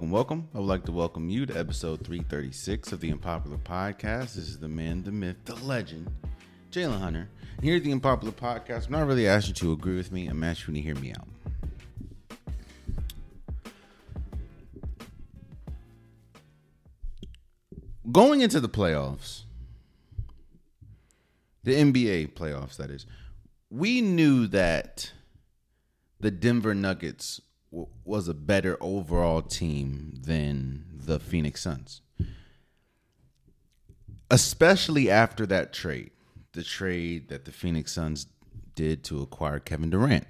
Welcome, welcome. I would like to welcome you to episode 336 of the Unpopular Podcast. This is the man, the myth, the legend, Jalen Hunter. Here at the Unpopular Podcast, I'm not really asking you to agree with me, I'm asking you to hear me out. Going into the playoffs, the NBA playoffs, that is, we knew that the Denver Nuggets was a better overall team than the Phoenix Suns. Especially after that trade, the trade that the Phoenix Suns did to acquire Kevin Durant.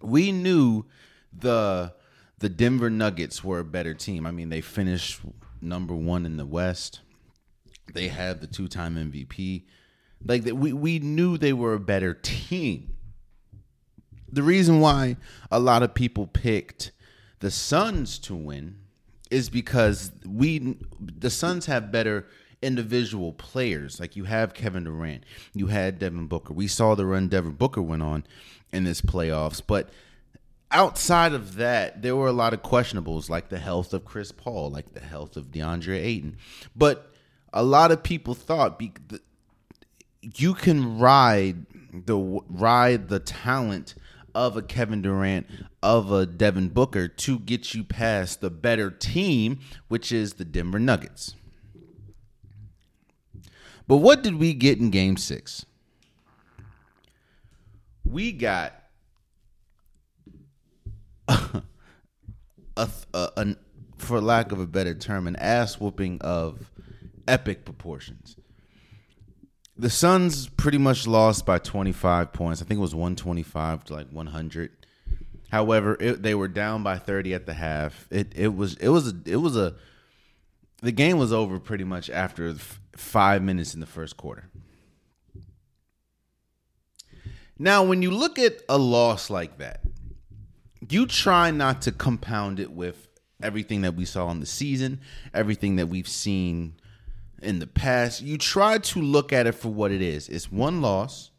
We knew the the Denver Nuggets were a better team. I mean, they finished number 1 in the West. They had the two-time MVP. Like we we knew they were a better team the reason why a lot of people picked the Suns to win is because we the Suns have better individual players. Like you have Kevin Durant, you had Devin Booker. We saw the run Devin Booker went on in this playoffs, but outside of that, there were a lot of questionables, like the health of Chris Paul, like the health of DeAndre Ayton. But a lot of people thought be, you can ride the ride the talent of a Kevin Durant, of a Devin Booker to get you past the better team, which is the Denver Nuggets. But what did we get in game six? We got a, a, for lack of a better term, an ass whooping of epic proportions the Suns pretty much lost by 25 points. I think it was 125 to like 100. However, it, they were down by 30 at the half. It it was it was a it was a the game was over pretty much after f- 5 minutes in the first quarter. Now, when you look at a loss like that, you try not to compound it with everything that we saw in the season, everything that we've seen in the past, you try to look at it for what it is. It's one loss.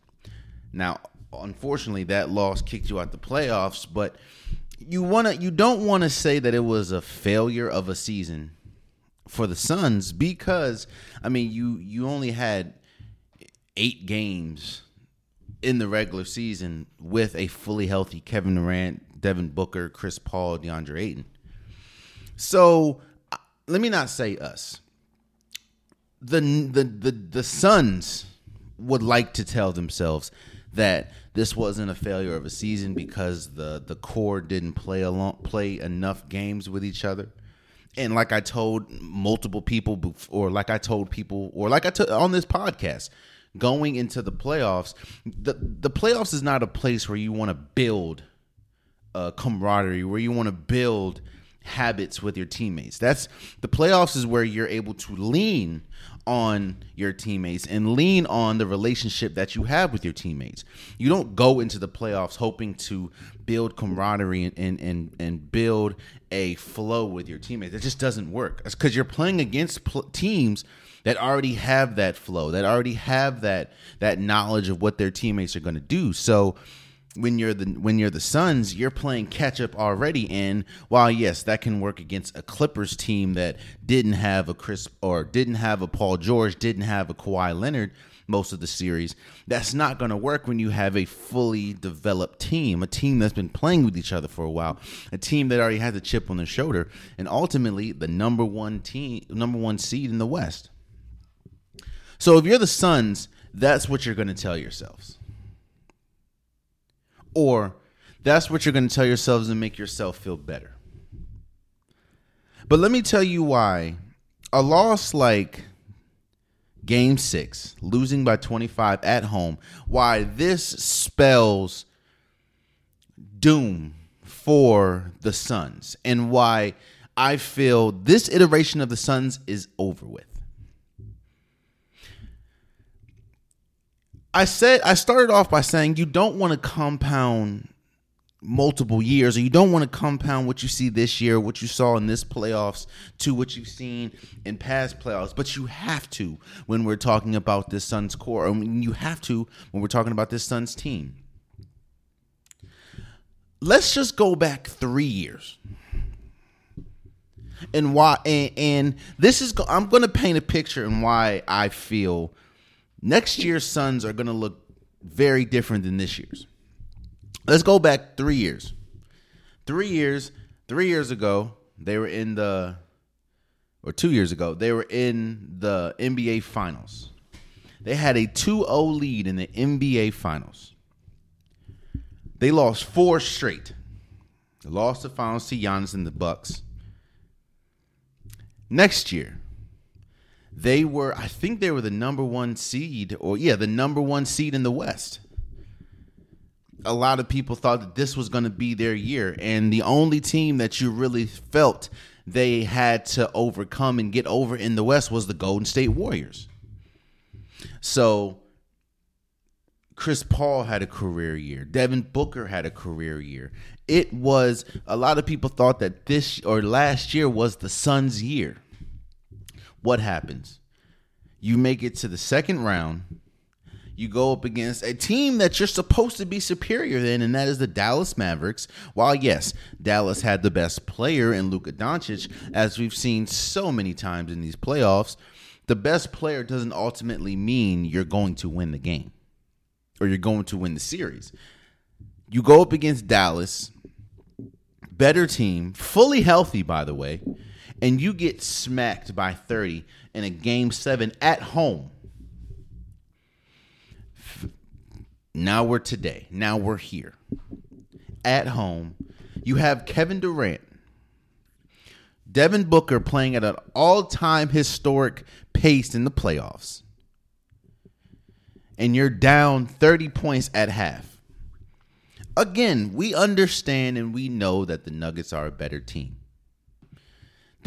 Now, unfortunately, that loss kicked you out the playoffs, but you want to you don't want to say that it was a failure of a season for the Suns because I mean, you you only had 8 games in the regular season with a fully healthy Kevin Durant, Devin Booker, Chris Paul, DeAndre Ayton. So, let me not say us the the the the Suns would like to tell themselves that this wasn't a failure of a season because the the core didn't play along play enough games with each other. And like I told multiple people, or like I told people, or like I told on this podcast, going into the playoffs, the the playoffs is not a place where you want to build a camaraderie, where you want to build habits with your teammates. That's the playoffs is where you're able to lean on your teammates and lean on the relationship that you have with your teammates. You don't go into the playoffs hoping to build camaraderie and and and, and build a flow with your teammates. It just doesn't work. It's cuz you're playing against pl- teams that already have that flow, that already have that that knowledge of what their teammates are going to do. So when you're the when you're the Suns, you're playing catch up already. And while yes, that can work against a Clippers team that didn't have a Chris or didn't have a Paul George, didn't have a Kawhi Leonard most of the series, that's not going to work when you have a fully developed team, a team that's been playing with each other for a while, a team that already has a chip on their shoulder, and ultimately the number one team, number one seed in the West. So if you're the Suns, that's what you're going to tell yourselves. Or that's what you're going to tell yourselves and make yourself feel better. But let me tell you why a loss like game six, losing by 25 at home, why this spells doom for the Suns and why I feel this iteration of the Suns is over with. I said I started off by saying you don't want to compound multiple years or you don't want to compound what you see this year what you saw in this playoffs to what you've seen in past playoffs. But you have to when we're talking about this Suns core I mean, you have to when we're talking about this Suns team. Let's just go back 3 years. And why and, and this is I'm going to paint a picture and why I feel next year's Suns are going to look very different than this year's. Let's go back 3 years. 3 years, 3 years ago, they were in the or 2 years ago, they were in the NBA finals. They had a 2-0 lead in the NBA finals. They lost 4 straight. They lost the finals to Giannis and the Bucks. Next year, they were, I think they were the number one seed, or yeah, the number one seed in the West. A lot of people thought that this was going to be their year. And the only team that you really felt they had to overcome and get over in the West was the Golden State Warriors. So Chris Paul had a career year. Devin Booker had a career year. It was a lot of people thought that this or last year was the Suns' year. What happens? You make it to the second round. You go up against a team that you're supposed to be superior than, and that is the Dallas Mavericks. While yes, Dallas had the best player in Luka Doncic, as we've seen so many times in these playoffs, the best player doesn't ultimately mean you're going to win the game or you're going to win the series. You go up against Dallas, better team, fully healthy, by the way, and you get smacked by 30 in a game seven at home. Now we're today. Now we're here. At home, you have Kevin Durant, Devin Booker playing at an all time historic pace in the playoffs and you're down 30 points at half. Again, we understand and we know that the Nuggets are a better team.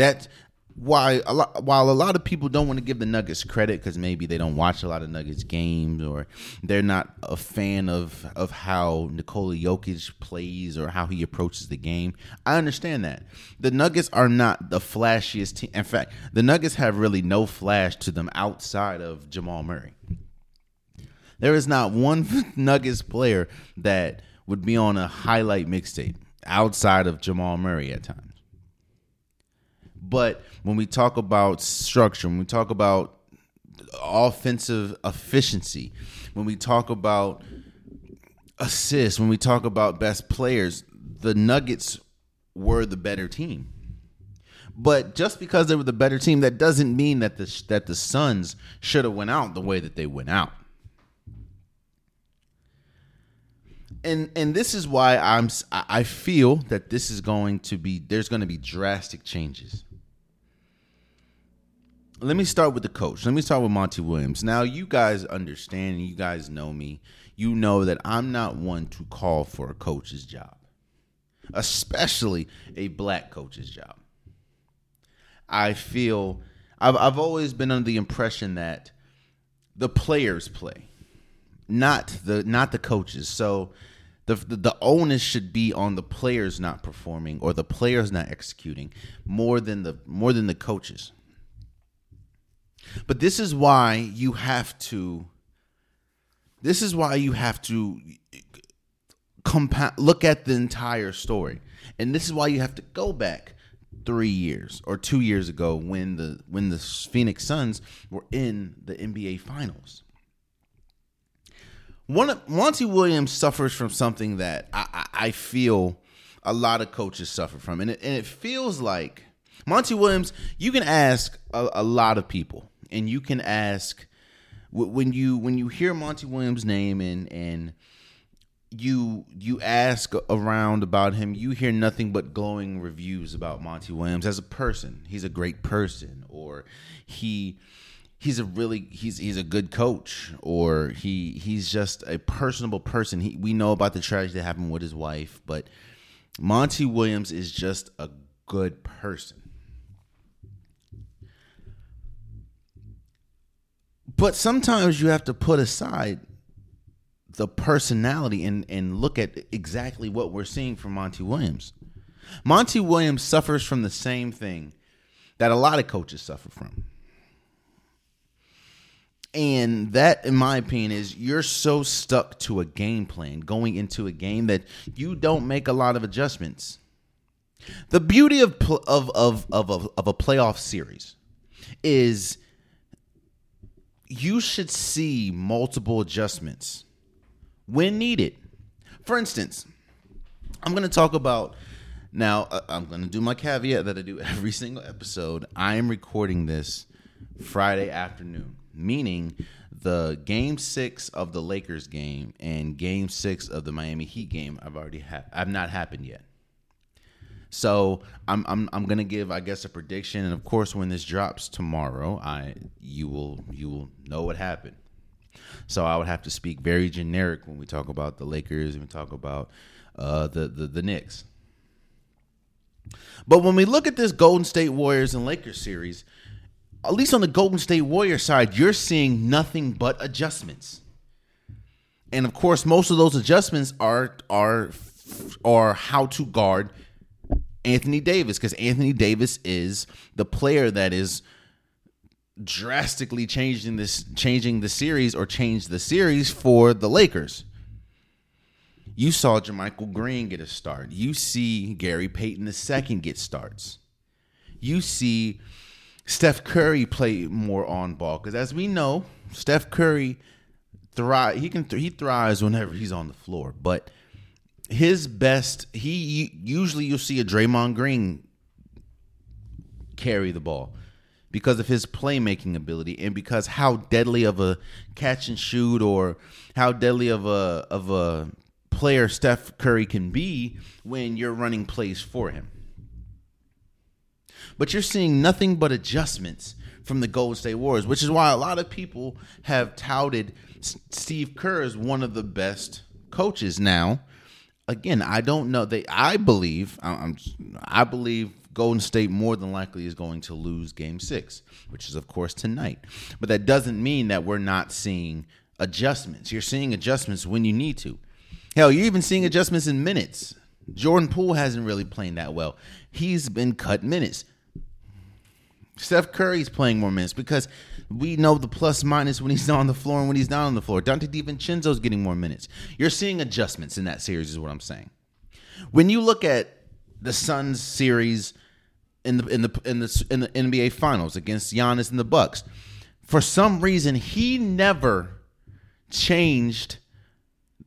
That's why a lot, while a lot of people don't want to give the Nuggets credit because maybe they don't watch a lot of Nuggets games or they're not a fan of of how Nikola Jokic plays or how he approaches the game. I understand that the Nuggets are not the flashiest team. In fact, the Nuggets have really no flash to them outside of Jamal Murray. There is not one Nuggets player that would be on a highlight mixtape outside of Jamal Murray at times. But when we talk about structure, when we talk about offensive efficiency, when we talk about assists, when we talk about best players, the Nuggets were the better team. But just because they were the better team, that doesn't mean that the that the Suns should have went out the way that they went out. and and this is why I'm I feel that this is going to be there's going to be drastic changes. Let me start with the coach. Let me start with Monty Williams. Now you guys understand, you guys know me. You know that I'm not one to call for a coach's job. Especially a black coach's job. I feel I've I've always been under the impression that the players play, not the not the coaches. So the, the, the onus should be on the players not performing or the players not executing more than the more than the coaches. But this is why you have to this is why you have to compound look at the entire story. And this is why you have to go back 3 years or 2 years ago when the when the Phoenix Suns were in the NBA finals one Monty Williams suffers from something that I, I, feel a lot of coaches suffer from, and it, and it feels like Monty Williams. You can ask a, a lot of people, and you can ask when you when you hear Monty Williams' name and and you you ask around about him, you hear nothing but glowing reviews about Monty Williams as a person. He's a great person, or he he's a really he's he's a good coach or he he's just a personable person. He we know about the tragedy that happened with his wife, but Monty Williams is just a good person. But sometimes you have to put aside the personality and, and look at exactly what we're seeing from Monty Williams. Monty Williams suffers from the same thing that a lot of coaches suffer from. And that, in my opinion, is you're so stuck to a game plan going into a game that you don't make a lot of adjustments. The beauty of of, of of of of a playoff series is you should see multiple adjustments when needed. For instance, I'm going to talk about now. Uh, I'm going to do my caveat that I do every single episode. I am recording this Friday afternoon, meaning the game six of the Lakers game and game six of the Miami Heat game. I've already ha- have not happened yet. So I'm I'm I'm gonna give I guess a prediction, and of course when this drops tomorrow, I you will you will know what happened. So I would have to speak very generic when we talk about the Lakers and we talk about uh, the the the Knicks. But when we look at this Golden State Warriors and Lakers series, at least on the Golden State Warriors side, you're seeing nothing but adjustments. And of course, most of those adjustments are are are how to guard Anthony Davis because Anthony Davis is the player that is drastically changing this changing the series or changed the series for the Lakers. You saw JaMychal Green get a start. You see Gary Payton II get starts. You see Steph Curry play more on ball because as we know, Steph Curry thrive he can he thrives whenever he's on the floor, but his best he usually you'll see a Draymond Green carry the ball because of his playmaking ability and because how deadly of a catch and shoot or how deadly of a of a player Steph Curry can be when you're running plays for him. But you're seeing nothing but adjustments from the Golden State Warriors, which is why a lot of people have touted Steve Kerr as one of the best coaches now again, I don't know. They, I believe, I'm, I believe Golden State more than likely is going to lose Game Six, which is of course tonight. But that doesn't mean that we're not seeing adjustments. You're seeing adjustments when you need to. Hell, you're even seeing adjustments in minutes. Jordan Poole hasn't really played that well. He's been cut minutes. Steph Curry's playing more minutes because we know the plus minus when he's on the floor and when he's not on the floor. Donte DiVincenzo's getting more minutes. You're seeing adjustments in that series, is what I'm saying. When you look at the Suns series in the in the in the in the NBA Finals against Giannis and the Bucks, for some reason he never changed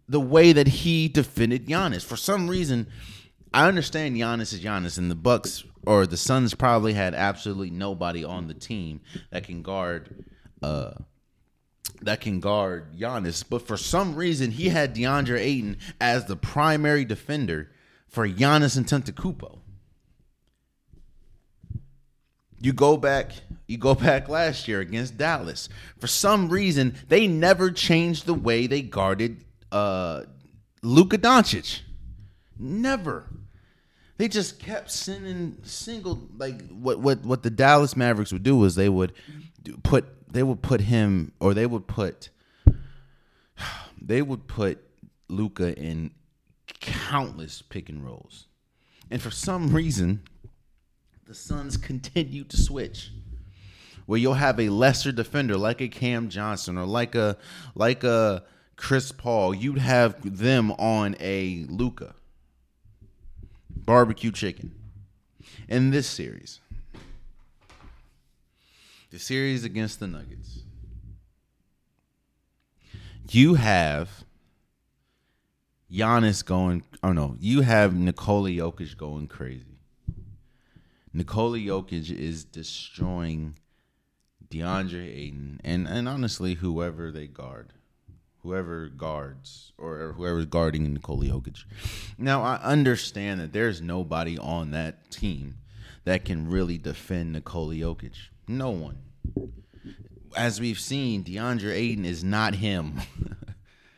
the way that he defended Giannis. For some reason, I understand Giannis is Giannis, and the Bucks or the Suns probably had absolutely nobody on the team that can guard uh that can guard Giannis, but for some reason he had DeAndre Ayton as the primary defender for Giannis and Antetokounmpo. You go back, you go back last year against Dallas. For some reason, they never changed the way they guarded uh Luka Doncic. Never. They just kept sending single like what what what the Dallas Mavericks would do is they would put they would put him or they would put they would put Luka in countless pick and rolls. And for some reason, the Suns continue to switch. Where you'll have a lesser defender like a Cam Johnson or like a like a Chris Paul, you'd have them on a Luka barbecue chicken. In this series, the series against the Nuggets, you have Giannis going. Oh no, you have Nikola Jokic going crazy. Nikola Jokic is destroying DeAndre Ayton and and honestly whoever they guard whoever guards or whoever's guarding Nikola Jokic. Now I understand that there's nobody on that team that can really defend Nikola Jokic. No one. As we've seen, DeAndre Ayton is not him.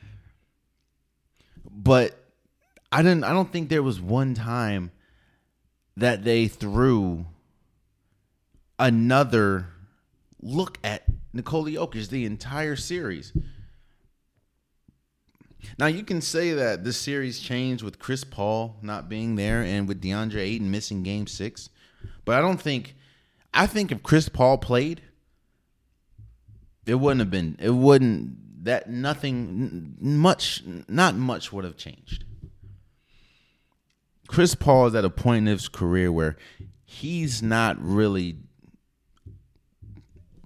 but I didn't I don't think there was one time that they threw another look at Nikola Jokic the entire series. Now you can say that this series changed with Chris Paul not being there and with DeAndre Ayton missing Game Six, but I don't think. I think if Chris Paul played, it wouldn't have been. It wouldn't that nothing much, not much would have changed. Chris Paul is at a point in his career where he's not really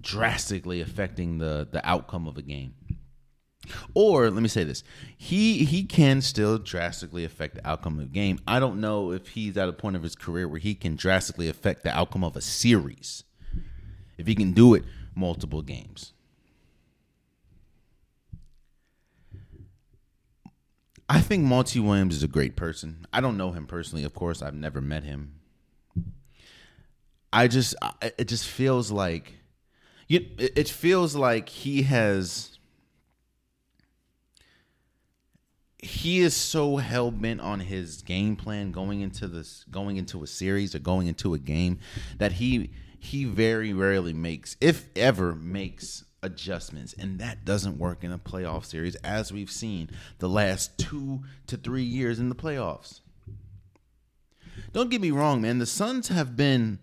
drastically affecting the the outcome of a game. Or let me say this: he he can still drastically affect the outcome of a game. I don't know if he's at a point of his career where he can drastically affect the outcome of a series. If he can do it multiple games. I think Monty Williams is a great person. I don't know him personally, of course. I've never met him. I just it just feels like it feels like he has he is so hell bent on his game plan going into this going into a series or going into a game that he he very rarely makes if ever makes adjustments and that doesn't work in a playoff series as we've seen the last 2 to 3 years in the playoffs. Don't get me wrong man, the Suns have been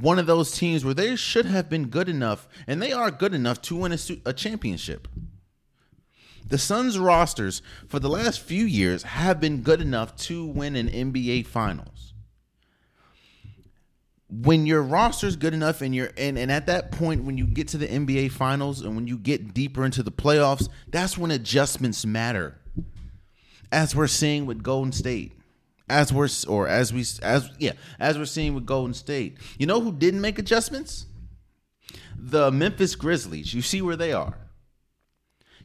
one of those teams where they should have been good enough and they are good enough to win a, a championship. The Suns rosters for the last few years have been good enough to win an NBA Finals. When your roster's good enough and you're and, and at that point when you get to the NBA Finals and when you get deeper into the playoffs, that's when adjustments matter. As we're seeing with Golden State. As we're or as we as yeah, as we're seeing with Golden State. You know who didn't make adjustments? The Memphis Grizzlies. You see where they are.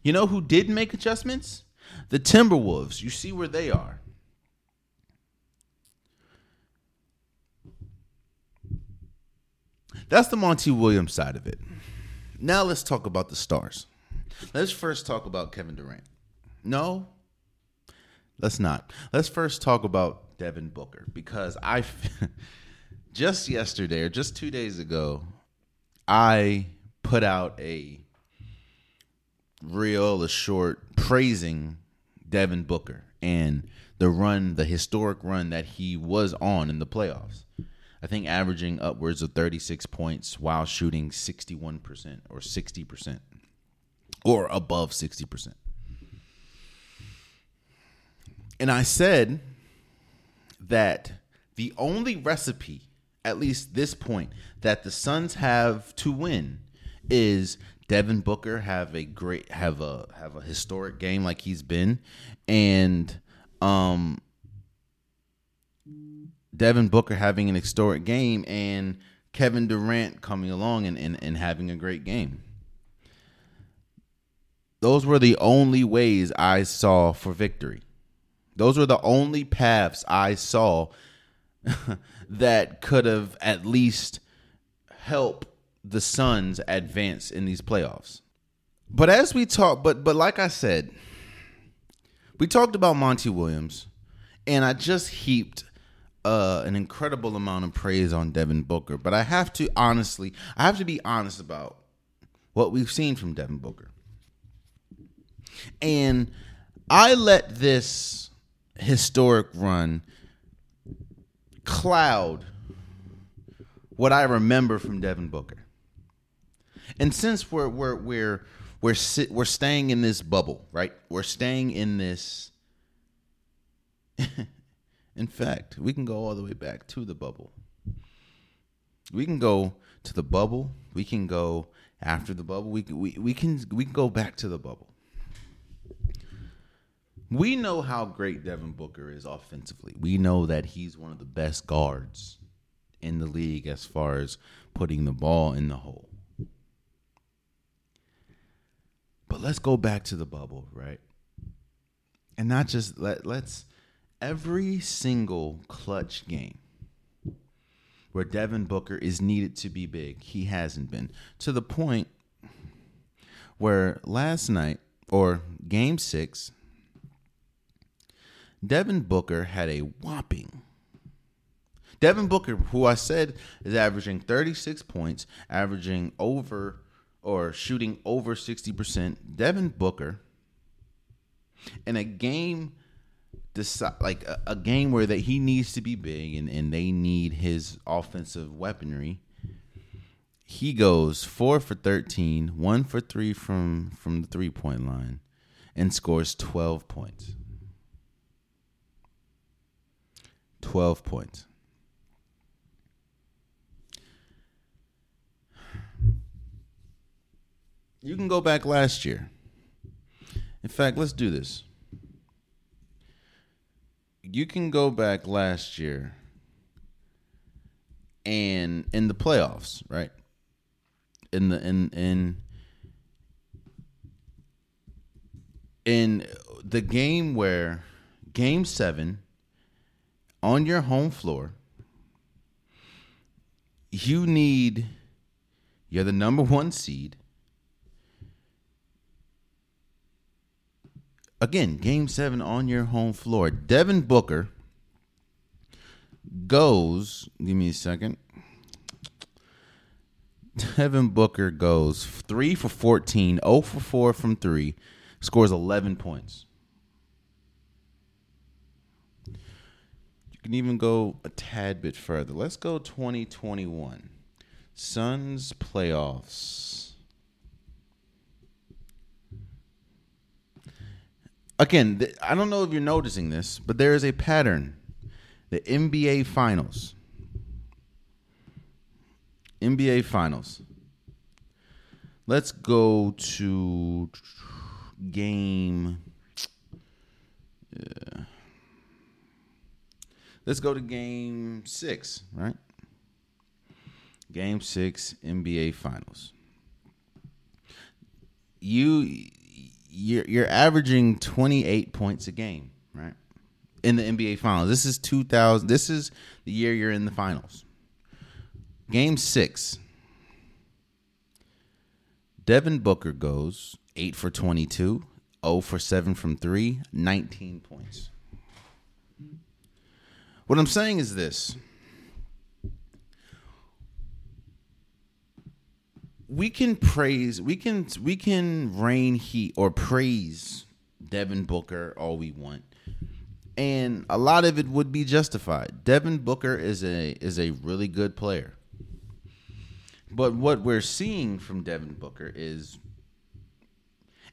You know who did make adjustments? The Timberwolves. You see where they are. That's the Monty Williams side of it. Now let's talk about the stars. Let's first talk about Kevin Durant. No, let's not. Let's first talk about Devin Booker because I just yesterday or just two days ago, I put out a real or short praising Devin Booker and the run, the historic run that he was on in the playoffs. I think averaging upwards of 36 points while shooting 61% or 60% or above 60%. And I said that the only recipe, at least this point, that the Suns have to win is Devin Booker have a great have a have a historic game like he's been, and um, Devin Booker having an historic game and Kevin Durant coming along and, and, and having a great game. Those were the only ways I saw for victory. Those were the only paths I saw that could have at least helped the Suns advance in these playoffs. But as we talk, but but like I said, we talked about Monty Williams, and I just heaped uh, an incredible amount of praise on Devin Booker. But I have to honestly, I have to be honest about what we've seen from Devin Booker. And I let this historic run cloud what I remember from Devin Booker. And since we're we're we're we're sit, we're staying in this bubble, right? We're staying in this. in fact, we can go all the way back to the bubble. We can go to the bubble. We can go after the bubble. We we we can we can go back to the bubble. We know how great Devin Booker is offensively. We know that he's one of the best guards in the league as far as putting the ball in the hole. But let's go back to the bubble, right? And not just let let's every single clutch game where Devin Booker is needed to be big, he hasn't been. To the point where last night or game 6 Devin Booker had a whopping Devin Booker, who I said is averaging 36 points, averaging over or shooting over 60%. Devin Booker in a game like a, a, game where that he needs to be big and, and they need his offensive weaponry. He goes four for 13, one for three from, from the three point line, and scores 12 points. 12 points. You can go back last year. In fact, let's do this. You can go back last year and in the playoffs, right? In the in in in the game where game 7 on your home floor you need you're the number 1 seed again, game seven on your home floor. Devin Booker goes, give me a second. Devin Booker goes 3 for 14, 0 for 4 from 3, scores 11 points. You can even go a tad bit further. Let's go 2021. Suns playoffs. Again, th- I don't know if you're noticing this, but there is a pattern. The NBA Finals. NBA Finals. Let's go to game. Yeah. Let's go to game six, right? Game six, NBA Finals. You you're you're averaging 28 points a game, right? In the NBA finals. This is 2000 this is the year you're in the finals. Game 6. Devin Booker goes 8 for 22, 0 for 7 from 3, 19 points. What I'm saying is this. We can praise we can we can rain heat or praise Devin Booker all we want. And a lot of it would be justified. Devin Booker is a is a really good player. But what we're seeing from Devin Booker is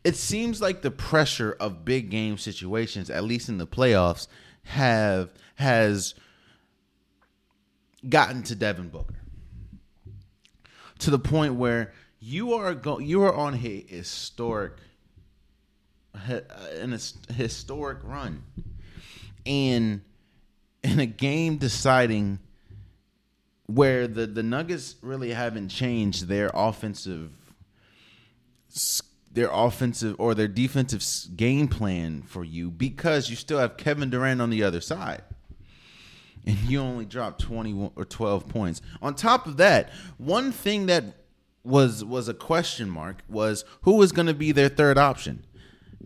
it seems like the pressure of big game situations, at least in the playoffs, have has gotten to Devin Booker to the point where you are go you are on a historic in uh, a historic run. And in a game deciding where the the Nuggets really haven't changed their offensive their offensive or their defensive game plan for you because you still have Kevin Durant on the other side and you only dropped 20 or 12 points. On top of that, one thing that was was a question mark was who was going to be their third option.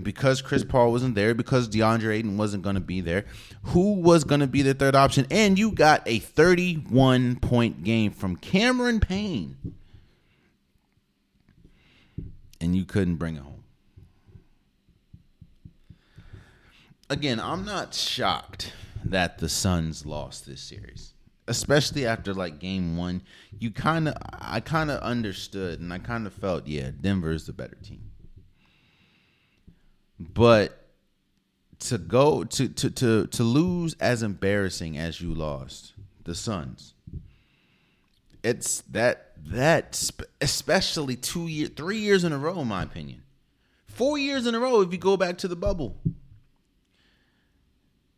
Because Chris Paul wasn't there, because DeAndre Ayton wasn't going to be there, who was going to be their third option? And you got a 31 point game from Cameron Payne. And you couldn't bring it home. Again, I'm not shocked that the Suns lost this series. Especially after like game one, you kind of, I kind of understood and I kind of felt, yeah, Denver is the better team. But to go to to to to lose as embarrassing as you lost the Suns, it's that that especially two year, three years in a row, in my opinion, four years in a row if you go back to the bubble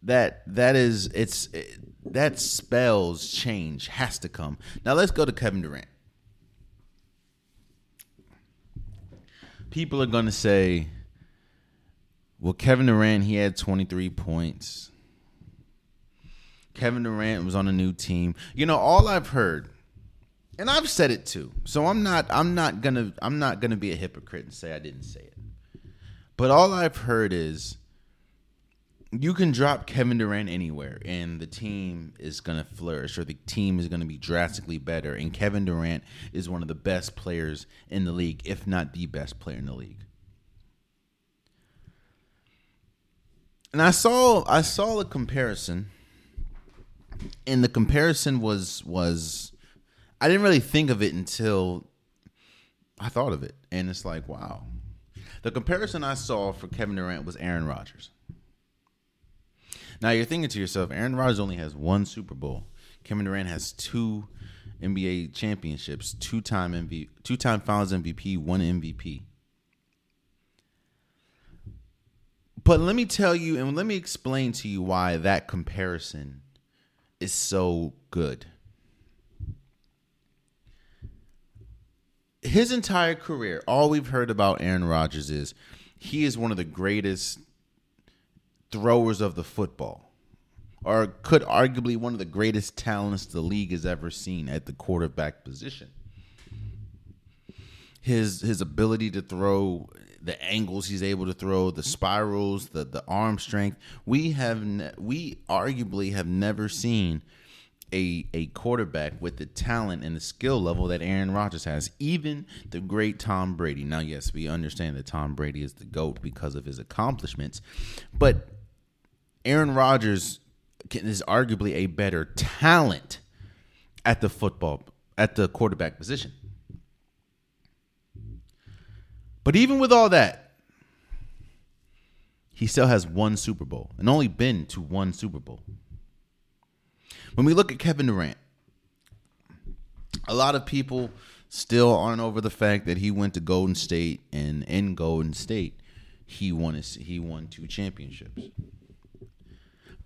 that that is it's it, that spells change has to come. Now let's go to Kevin Durant. People are going to say, "Well, Kevin Durant, he had 23 points. Kevin Durant was on a new team." You know, all I've heard and I've said it too. So I'm not I'm not going to I'm not going to be a hypocrite and say I didn't say it. But all I've heard is you can drop Kevin Durant anywhere and the team is going to flourish or the team is going to be drastically better and Kevin Durant is one of the best players in the league if not the best player in the league. And I saw I saw a comparison and the comparison was was I didn't really think of it until I thought of it and it's like wow. The comparison I saw for Kevin Durant was Aaron Rodgers Now you're thinking to yourself, Aaron Rodgers only has one Super Bowl. Kevin Durant has two NBA championships, two time MVP, two time Finals MVP, one MVP. But let me tell you, and let me explain to you why that comparison is so good. His entire career, all we've heard about Aaron Rodgers is he is one of the greatest throwers of the football, or could arguably one of the greatest talents the league has ever seen at the quarterback position. His his ability to throw the angles he's able to throw, the spirals, the the arm strength. We have ne- we arguably have never seen a a quarterback with the talent and the skill level that Aaron Rodgers has. Even the great Tom Brady. Now, yes, we understand that Tom Brady is the goat because of his accomplishments, but Aaron Rodgers is arguably a better talent at the football at the quarterback position. But even with all that, he still has one Super Bowl and only been to one Super Bowl. When we look at Kevin Durant, a lot of people still aren't over the fact that he went to Golden State and in Golden State he won he won two championships.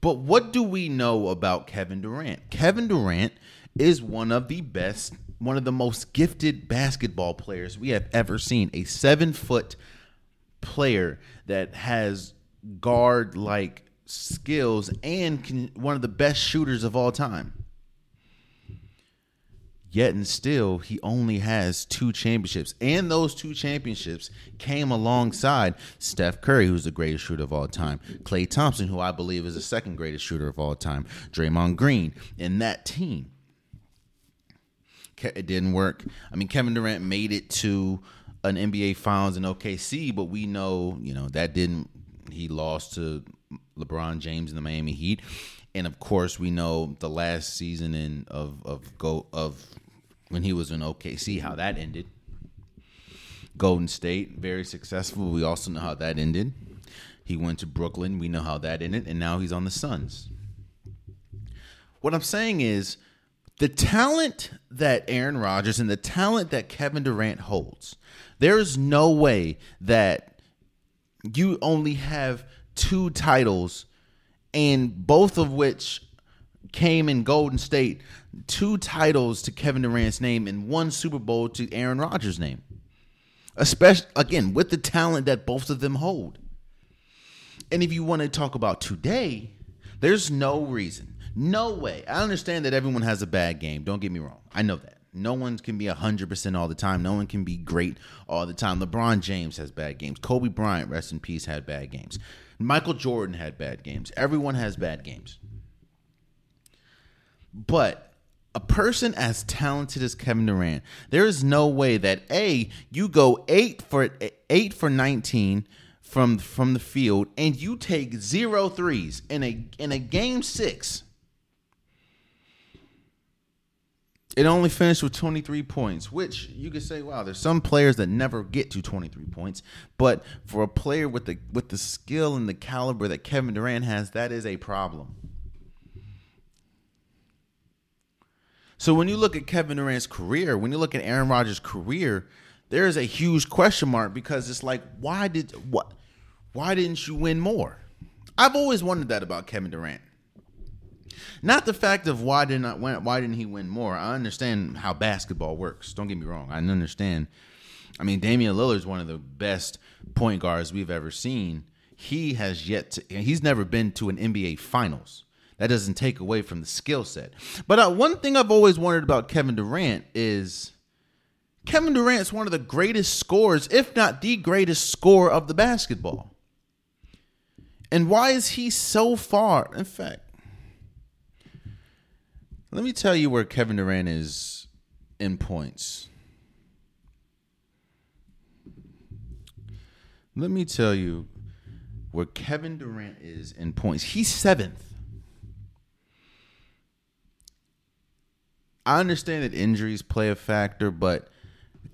But what do we know about Kevin Durant? Kevin Durant is one of the best one of the most gifted basketball players we have ever seen. A seven foot player that has guard like skills and can, one of the best shooters of all time. Yet and still, he only has two championships. And those two championships came alongside Steph Curry, who's the greatest shooter of all time, Klay Thompson, who I believe is the second greatest shooter of all time, Draymond Green, and that team it didn't work. I mean, Kevin Durant made it to an NBA Finals in OKC, but we know, you know, that didn't. He lost to LeBron James in the Miami Heat, and of course, we know the last season in of of go of when he was in OKC how that ended. Golden State very successful. We also know how that ended. He went to Brooklyn. We know how that ended, and now he's on the Suns. What I'm saying is the talent that Aaron Rodgers and the talent that Kevin Durant holds, there is no way that you only have two titles, and both of which came in Golden State, two titles to Kevin Durant's name and one Super Bowl to Aaron Rodgers' name. Especially again with the talent that both of them hold. And if you want to talk about today, there's no reason no way. I understand that everyone has a bad game. Don't get me wrong. I know that. No one can be 100% all the time. No one can be great all the time. LeBron James has bad games. Kobe Bryant, rest in peace, had bad games. Michael Jordan had bad games. Everyone has bad games. But a person as talented as Kevin Durant, there is no way that A, you go 8 for 8 for 19 from from the field and you take zero threes in a in a game 6 it only finished with 23 points, which you could say, wow, there's some players that never get to 23 points. But for a player with the with the skill and the caliber that Kevin Durant has, that is a problem. So when you look at Kevin Durant's career, when you look at Aaron Rodgers' career, there is a huge question mark because it's like, why did what why didn't you win more? I've always wondered that about Kevin Durant. Not the fact of why did not win, why didn't he win more. I understand how basketball works. Don't get me wrong. I understand. I mean, Damian Lillard is one of the best point guards we've ever seen. He has yet to. He's never been to an NBA Finals. That doesn't take away from the skill set. But uh, one thing I've always wondered about Kevin Durant is Kevin Durant's one of the greatest scorers, if not the greatest scorer of the basketball. And why is he so far? In fact, let me tell you where Kevin Durant is in points. Let me tell you where Kevin Durant is in points. He's seventh. I understand that injuries play a factor, but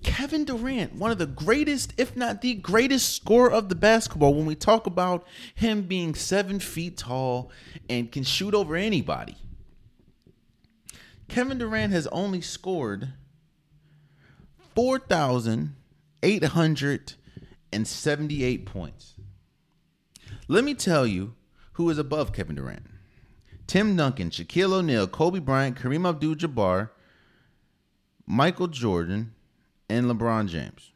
Kevin Durant, one of the greatest, if not the greatest scorer of the basketball, when we talk about him being seven feet tall and can shoot over anybody. Kevin Durant has only scored 4,878 points. Let me tell you who is above Kevin Durant Tim Duncan, Shaquille O'Neal, Kobe Bryant, Kareem Abdul Jabbar, Michael Jordan, and LeBron James.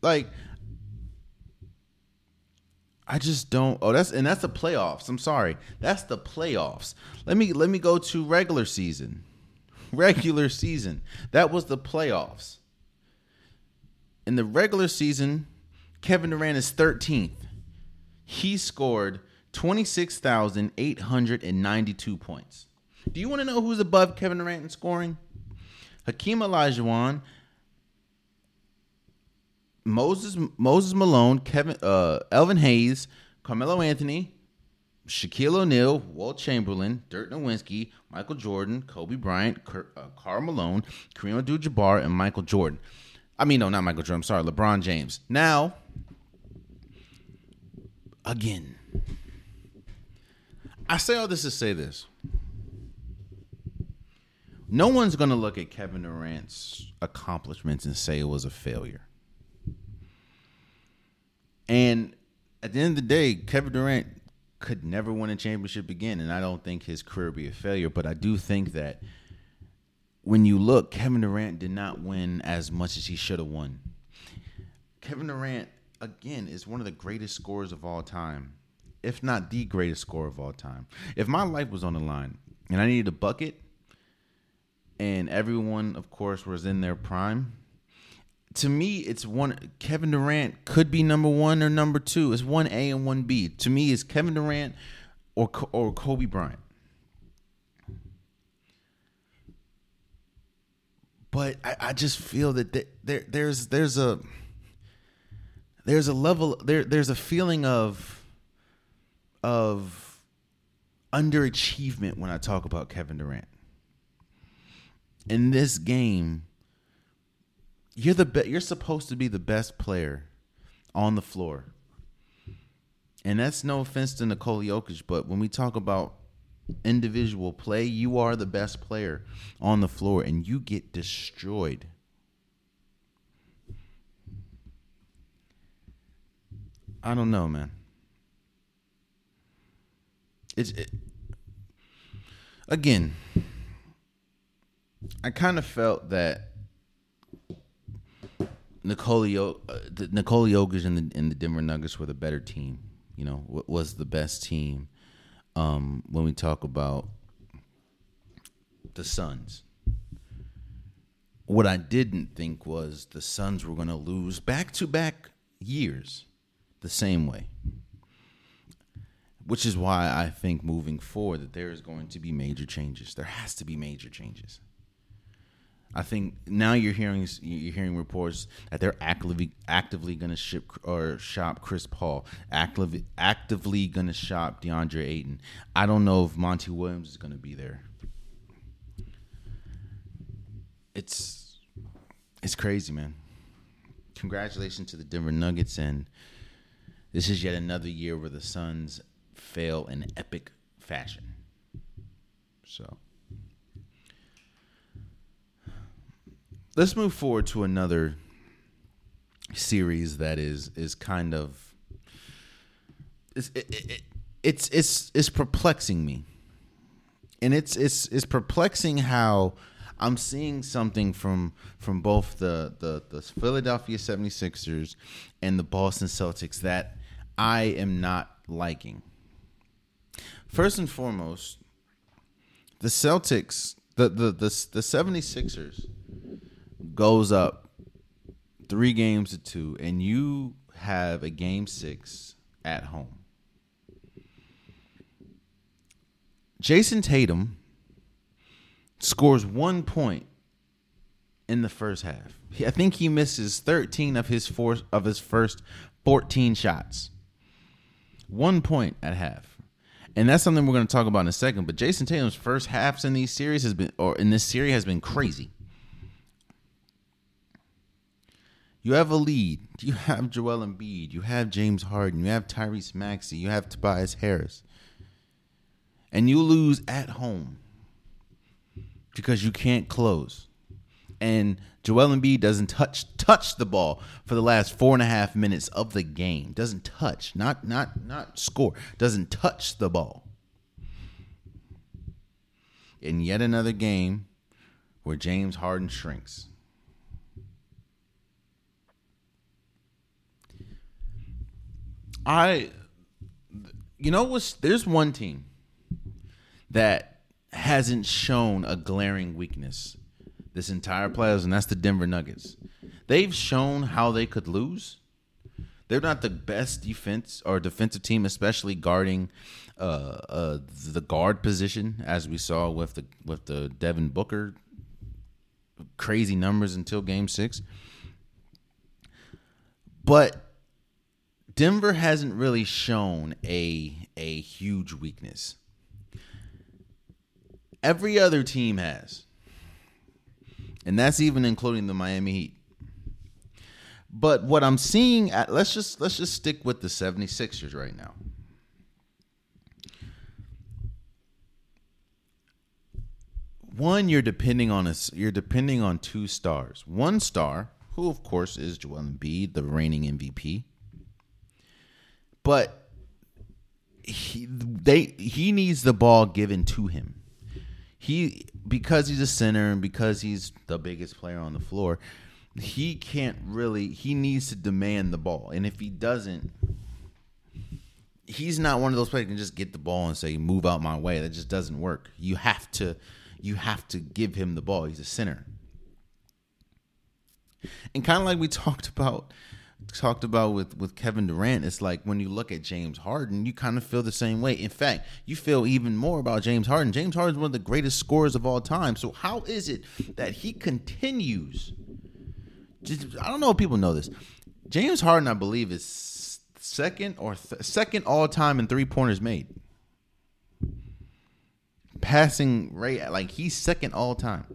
Like, I just don't. Oh, that's and that's the playoffs. I'm sorry, that's the playoffs. Let me let me go to regular season. Regular season. That was the playoffs. In the regular season, Kevin Durant is 13th. He scored 26,892 points. Do you want to know who's above Kevin Durant in scoring? Hakeem Olajuwon, Moses Moses Malone, Kevin uh, Elvin Hayes, Carmelo Anthony, Shaquille O'Neal, Wilt Chamberlain, Dirk Nowitzki, Michael Jordan, Kobe Bryant, Karl uh, Malone, Kareem Abdul-Jabbar, and Michael Jordan. I mean, no, not Michael Jordan. I'm sorry, LeBron James. Now, again, I say all this to say this. No one's going to look at Kevin Durant's accomplishments and say it was a failure. And at the end of the day, Kevin Durant could never win a championship again, and I don't think his career be a failure. But I do think that when you look, Kevin Durant did not win as much as he should have won. Kevin Durant, again, is one of the greatest scores of all time, if not the greatest score of all time. If my life was on the line and I needed a bucket, and everyone, of course, was in their prime, to me, it's one. Kevin Durant could be number one or number two. It's one A and one B. To me, it's Kevin Durant or or Kobe Bryant. But I, I just feel that there, there there's there's a there's a level there there's a feeling of of underachievement when I talk about Kevin Durant. In this game, you're the be- you're supposed to be the best player on the floor. And that's no offense to Nikola Jokic, but when we talk about individual play, you are the best player on the floor and you get destroyed. I don't know, man. It's it, again. I kind of felt that Nikola, uh, Nikola Jokic and the, and the Denver Nuggets were the better team. You know, was the best team um, when we talk about the Suns. What I didn't think was the Suns were going to lose back to back years the same way. Which is why I think moving forward that there is going to be major changes. There has to be major changes. I think now you're hearing you're hearing reports that they're actively actively going to ship or shop Chris Paul, actively actively going to shop DeAndre Ayton. I don't know if Monty Williams is going to be there. It's it's crazy, man. Congratulations to the Denver Nuggets, and this is yet another year where the Suns fail in epic fashion. So. let's move forward to another series that is is kind of it's it, it, it's it's it's perplexing me and it's it's it's perplexing how I'm seeing something from from both the, the the Philadelphia 76ers and the Boston Celtics that I am not liking. First and foremost, the Celtics, the the the, the 76ers goes up three games to two, and you have a game six at home. Jayson Tatum scores one point in the first half. I think he misses 13 of his four of his first 14 shots. One point at half. And that's something we're going to talk about in a second. But Jayson Tatum's first halves in these series has been, or in this series, has been crazy. You have a lead. You have Joel Embiid. You have James Harden. You have Tyrese Maxey. You have Tobias Harris. And you lose at home because you can't close. And Joel Embiid doesn't touch touch the ball for the last four and a half minutes of the game. Doesn't touch, not not not score. Doesn't touch the ball. In yet another game where James Harden shrinks. I, you know, what's there's one team that hasn't shown a glaring weakness this entire playoffs, and that's the Denver Nuggets. They've shown how they could lose. They're not the best defense or defensive team, especially guarding uh, uh, the guard position, as we saw with the with the Devin Booker crazy numbers until Game Six. But Denver hasn't really shown a a huge weakness. Every other team has. And that's even including the Miami Heat. But what I'm seeing at let's just let's just stick with the 76ers right now. One, you're depending on us. You're depending on two stars. One star, who of course is Joel Embiid, the reigning MVP but he they he needs the ball given to him. He because he's a center and because he's the biggest player on the floor, he can't really he needs to demand the ball. And if he doesn't he's not one of those players who can just get the ball and say move out my way. That just doesn't work. You have to you have to give him the ball. He's a center. And kind of like we talked about talked about with with Kevin Durant, it's like when you look at James Harden, you kind of feel the same way. In fact, you feel even more about James Harden. James Harden is one of the greatest scorers of all time. So how is it that he continues? Just, I don't know if people know this. James Harden, I believe, is second or th- second all time in three pointers made. Passing rate, like he's second all time.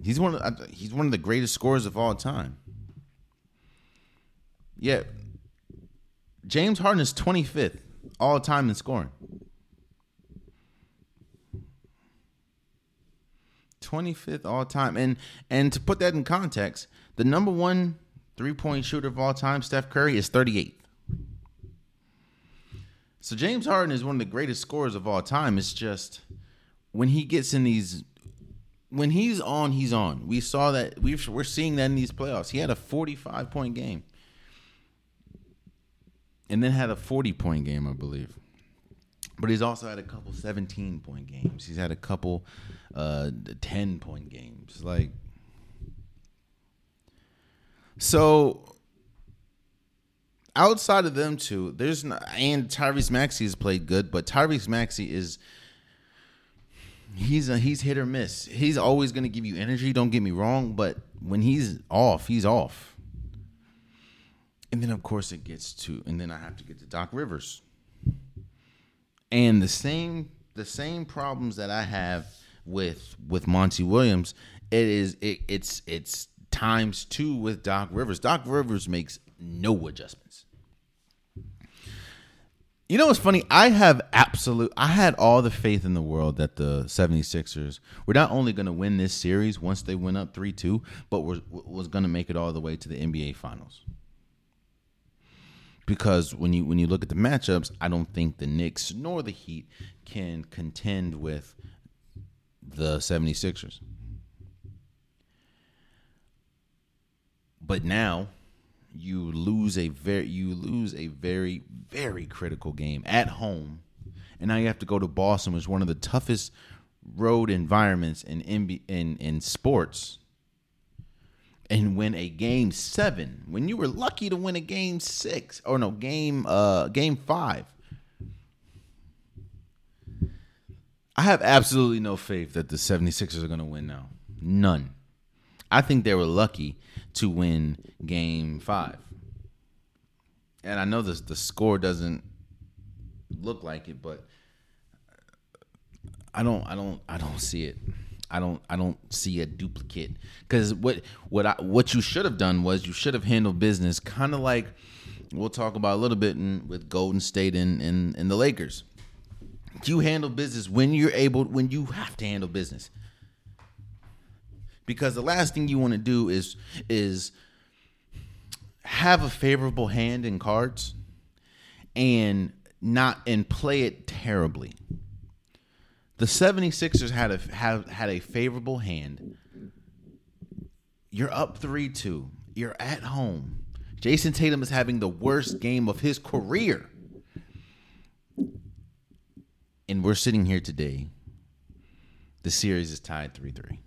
He's one of he's one of the greatest scorers of all time. Yeah. James Harden is 25th all time in scoring. 25th all time. And and to put that in context, the number one three-point shooter of all time, Steph Curry, is 38th. So James Harden is one of the greatest scorers of all time. It's just when he gets in these when he's on, he's on. We saw that we we're seeing that in these playoffs. He had a 45 point game and then had a 40 point game, I believe. But he's also had a couple 17 point games. He's had a couple uh, 10 point games. Like, so outside of them two, there's not, and Tyrese Maxey has played good, but Tyrese Maxey is he's a, he's hit or miss. He's always going to give you energy. Don't get me wrong, but when he's off, he's off. And then of course it gets to and then I have to get to Doc Rivers. And the same the same problems that I have with with Monty Williams, it is it, it's it's times two with Doc Rivers. Doc Rivers makes no adjustments. You know what's funny? I have absolute I had all the faith in the world that the 76ers were not only going to win this series once they went up 3-2, but was was going to make it all the way to the NBA finals because when you when you look at the matchups, I don't think the Knicks nor the Heat can contend with the 76ers. But now you lose a very you lose a very very critical game at home. And now you have to go to Boston, which is one of the toughest road environments in in in, in sports and win a game seven. When you were lucky to win a game six or no game uh game five. I have absolutely no faith that the 76ers are going to win now. None. I think they were lucky to win game five. And i know this the score doesn't look like it, but I don't I don't I don't see it. I don't I don't see a duplicate because what what I what you should have done was you should have handled business kind of like we'll talk about a little bit in, with Golden State and, and and the Lakers. You handle business when you're able when you have to handle business because the last thing you want to do is is have a favorable hand in cards and not and play it terribly. The 76ers had a have had a favorable hand. You're up 3-2. You're at home. Jayson Tatum is having the worst game of his career. And we're sitting here today. The series is tied 3-3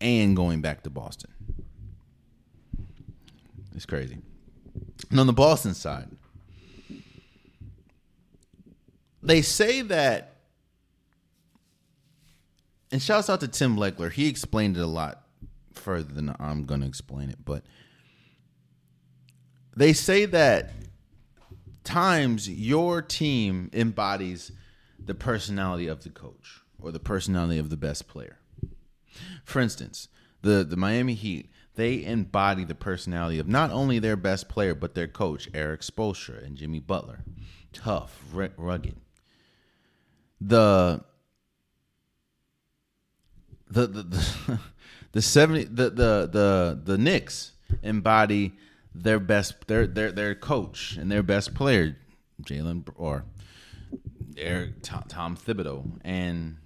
and going back to Boston. It's crazy. And on the Boston side, they say that, and shouts out to Tim Legler. He explained it a lot further than I'm going to explain it, but they say that times your team embodies the personality of the coach or the personality of the best player. For instance, the the Miami Heat they embody the personality of not only their best player but their coach Erik Spoelstra and Jimmy Butler, tough, rugged. The the the the, 70 the the the the Knicks embody their best their their their coach and their best player Jalen or Eric Tom, Tom Thibodeau and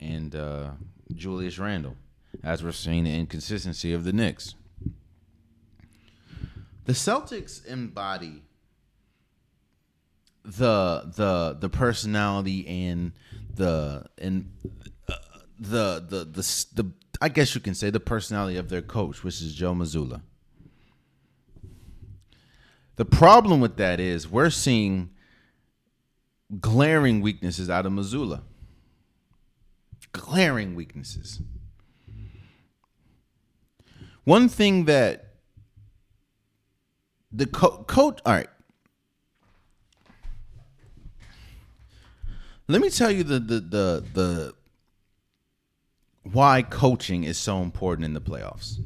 and uh, Julius Randle as we're seeing the inconsistency of the Knicks. The Celtics embody the the the personality and the and the, the the the I guess you can say the personality of their coach, which is Joe Mazzulla. The problem with that is we're seeing glaring weaknesses out of Mazzulla. Glaring weaknesses. One thing that the co- coach, all right. Let me tell you the the the the why coaching is so important in the playoffs.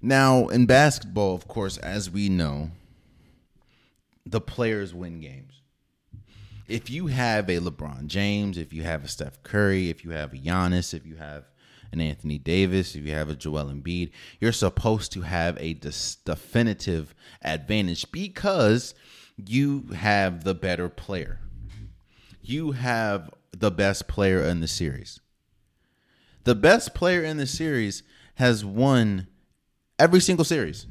Now, in basketball, of course, as we know, the players win games. If you have a LeBron James, if you have a Steph Curry, if you have a Giannis, if you have an Anthony Davis, if you have a Joel Embiid, you're supposed to have a definitive advantage because you have the better player. You have the best player in the series. The best player in the series has won every single series.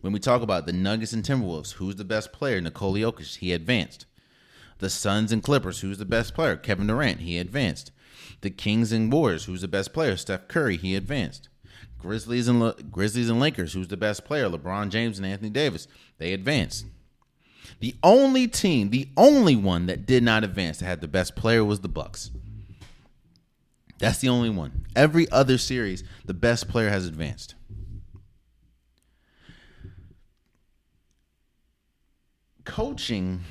When we talk about the Nuggets and Timberwolves, who's the best player? Nikola Jokic, he advanced. The Suns and Clippers, who's the best player? Kevin Durant, he advanced. The Kings and Warriors, who's the best player? Steph Curry, he advanced. Grizzlies and Le- Grizzlies and Lakers, who's the best player? LeBron James and Anthony Davis, they advanced. The only team, the only one that did not advance that had the best player was the Bucks. That's the only one. Every other series, the best player has advanced. Coaching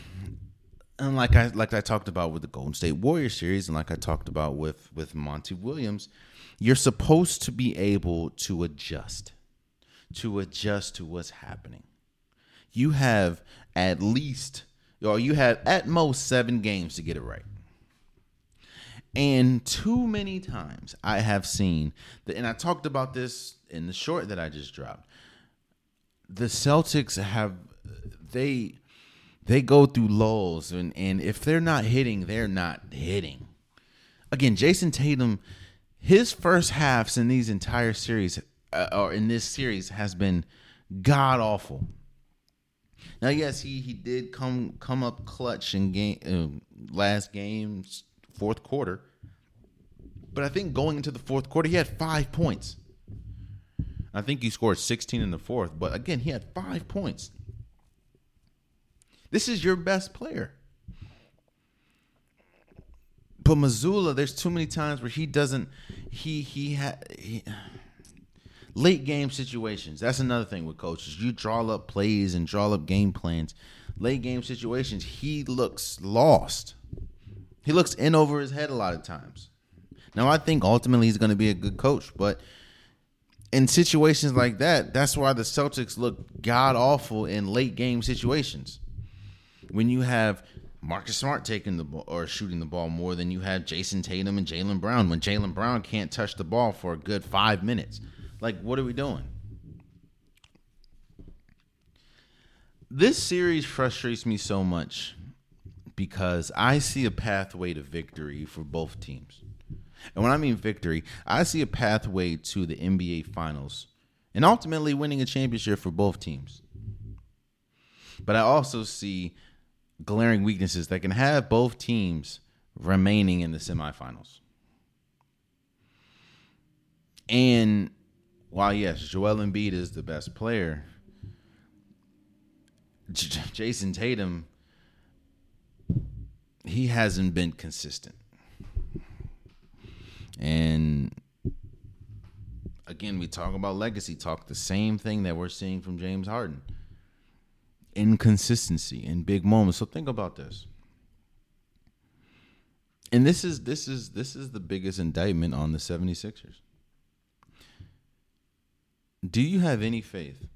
and like I like I talked about with the Golden State Warriors series, and like I talked about with with Monty Williams, you're supposed to be able to adjust, to adjust to what's happening. You have at least, or you have at most seven games to get it right. And too many times I have seen that, and I talked about this in the short that I just dropped. The Celtics have they they go through lulls, and and if they're not hitting, they're not hitting. Again, Jayson Tatum, his first halves in these entire series uh, or in this series has been god awful. Now, yes, he he did come come up clutch in game uh, last game's fourth quarter, but I think going into the fourth quarter, he had five points. I think he scored 16 in the fourth, but again, he had five points. This is your best player. But Mazzulla, there's too many times where he doesn't. He he had late game situations. That's another thing with coaches. You draw up plays and draw up game plans. late game situations, he looks lost. He looks in over his head a lot of times. Now, I think ultimately he's going to be a good coach, but in situations like that, that's why the Celtics look god awful in late game situations. When you have Marcus Smart taking the ball or shooting the ball more than you have Jayson Tatum and Jaylen Brown, when Jaylen Brown can't touch the ball for a good five minutes. Like, what are we doing? This series frustrates me so much because I see a pathway to victory for both teams. And when I mean victory, I see a pathway to the NBA Finals and ultimately winning a championship for both teams. But I also see glaring weaknesses that can have both teams remaining in the semifinals. And while yes, Joel Embiid is the best player, J- Jayson Tatum he hasn't been consistent. And again, we talk about legacy talk, the same thing that we're seeing from James Harden. Inconsistency in big moments. So think about this. And this is this is this is the biggest indictment on the 76ers. Do you have any faith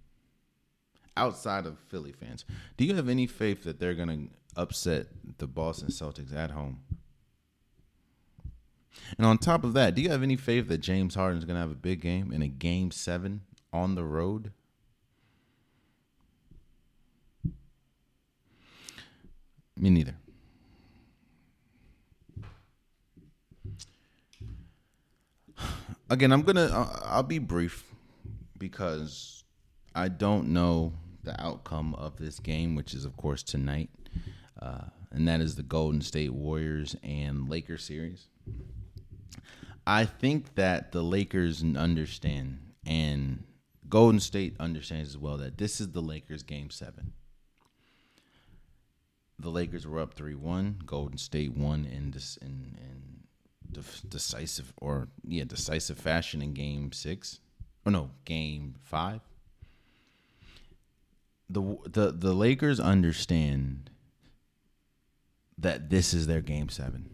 outside of Philly fans? Do you have any faith that they're going to upset the Boston Celtics at home? And on top of that, do you have any faith that James Harden is going to have a big game in a game seven on the road? Me neither. Again, I'm gonna. I'll be brief because I don't know the outcome of this game, which is of course tonight, uh, and that is the Golden State Warriors and Lakers series. I think that the Lakers understand and Golden State understands as well that this is the Lakers game 7. The Lakers were up 3-1, Golden State won in in, in decisive or yeah, decisive fashion in game 6. Or no, game 5. The the the Lakers understand that this is their game 7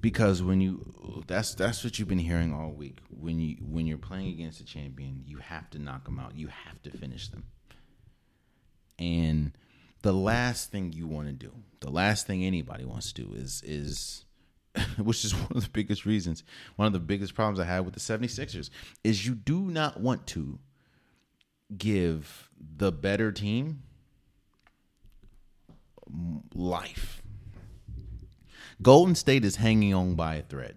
because when you that's that's what you've been hearing all week. When you when you're playing against a champion you have to knock them out. You have to finish them. And the last thing you want to do the last thing anybody wants to do is is which is one of the biggest reasons one of the biggest problems i have with the 76ers is you do not want to give the better team life Golden State is hanging on by a thread.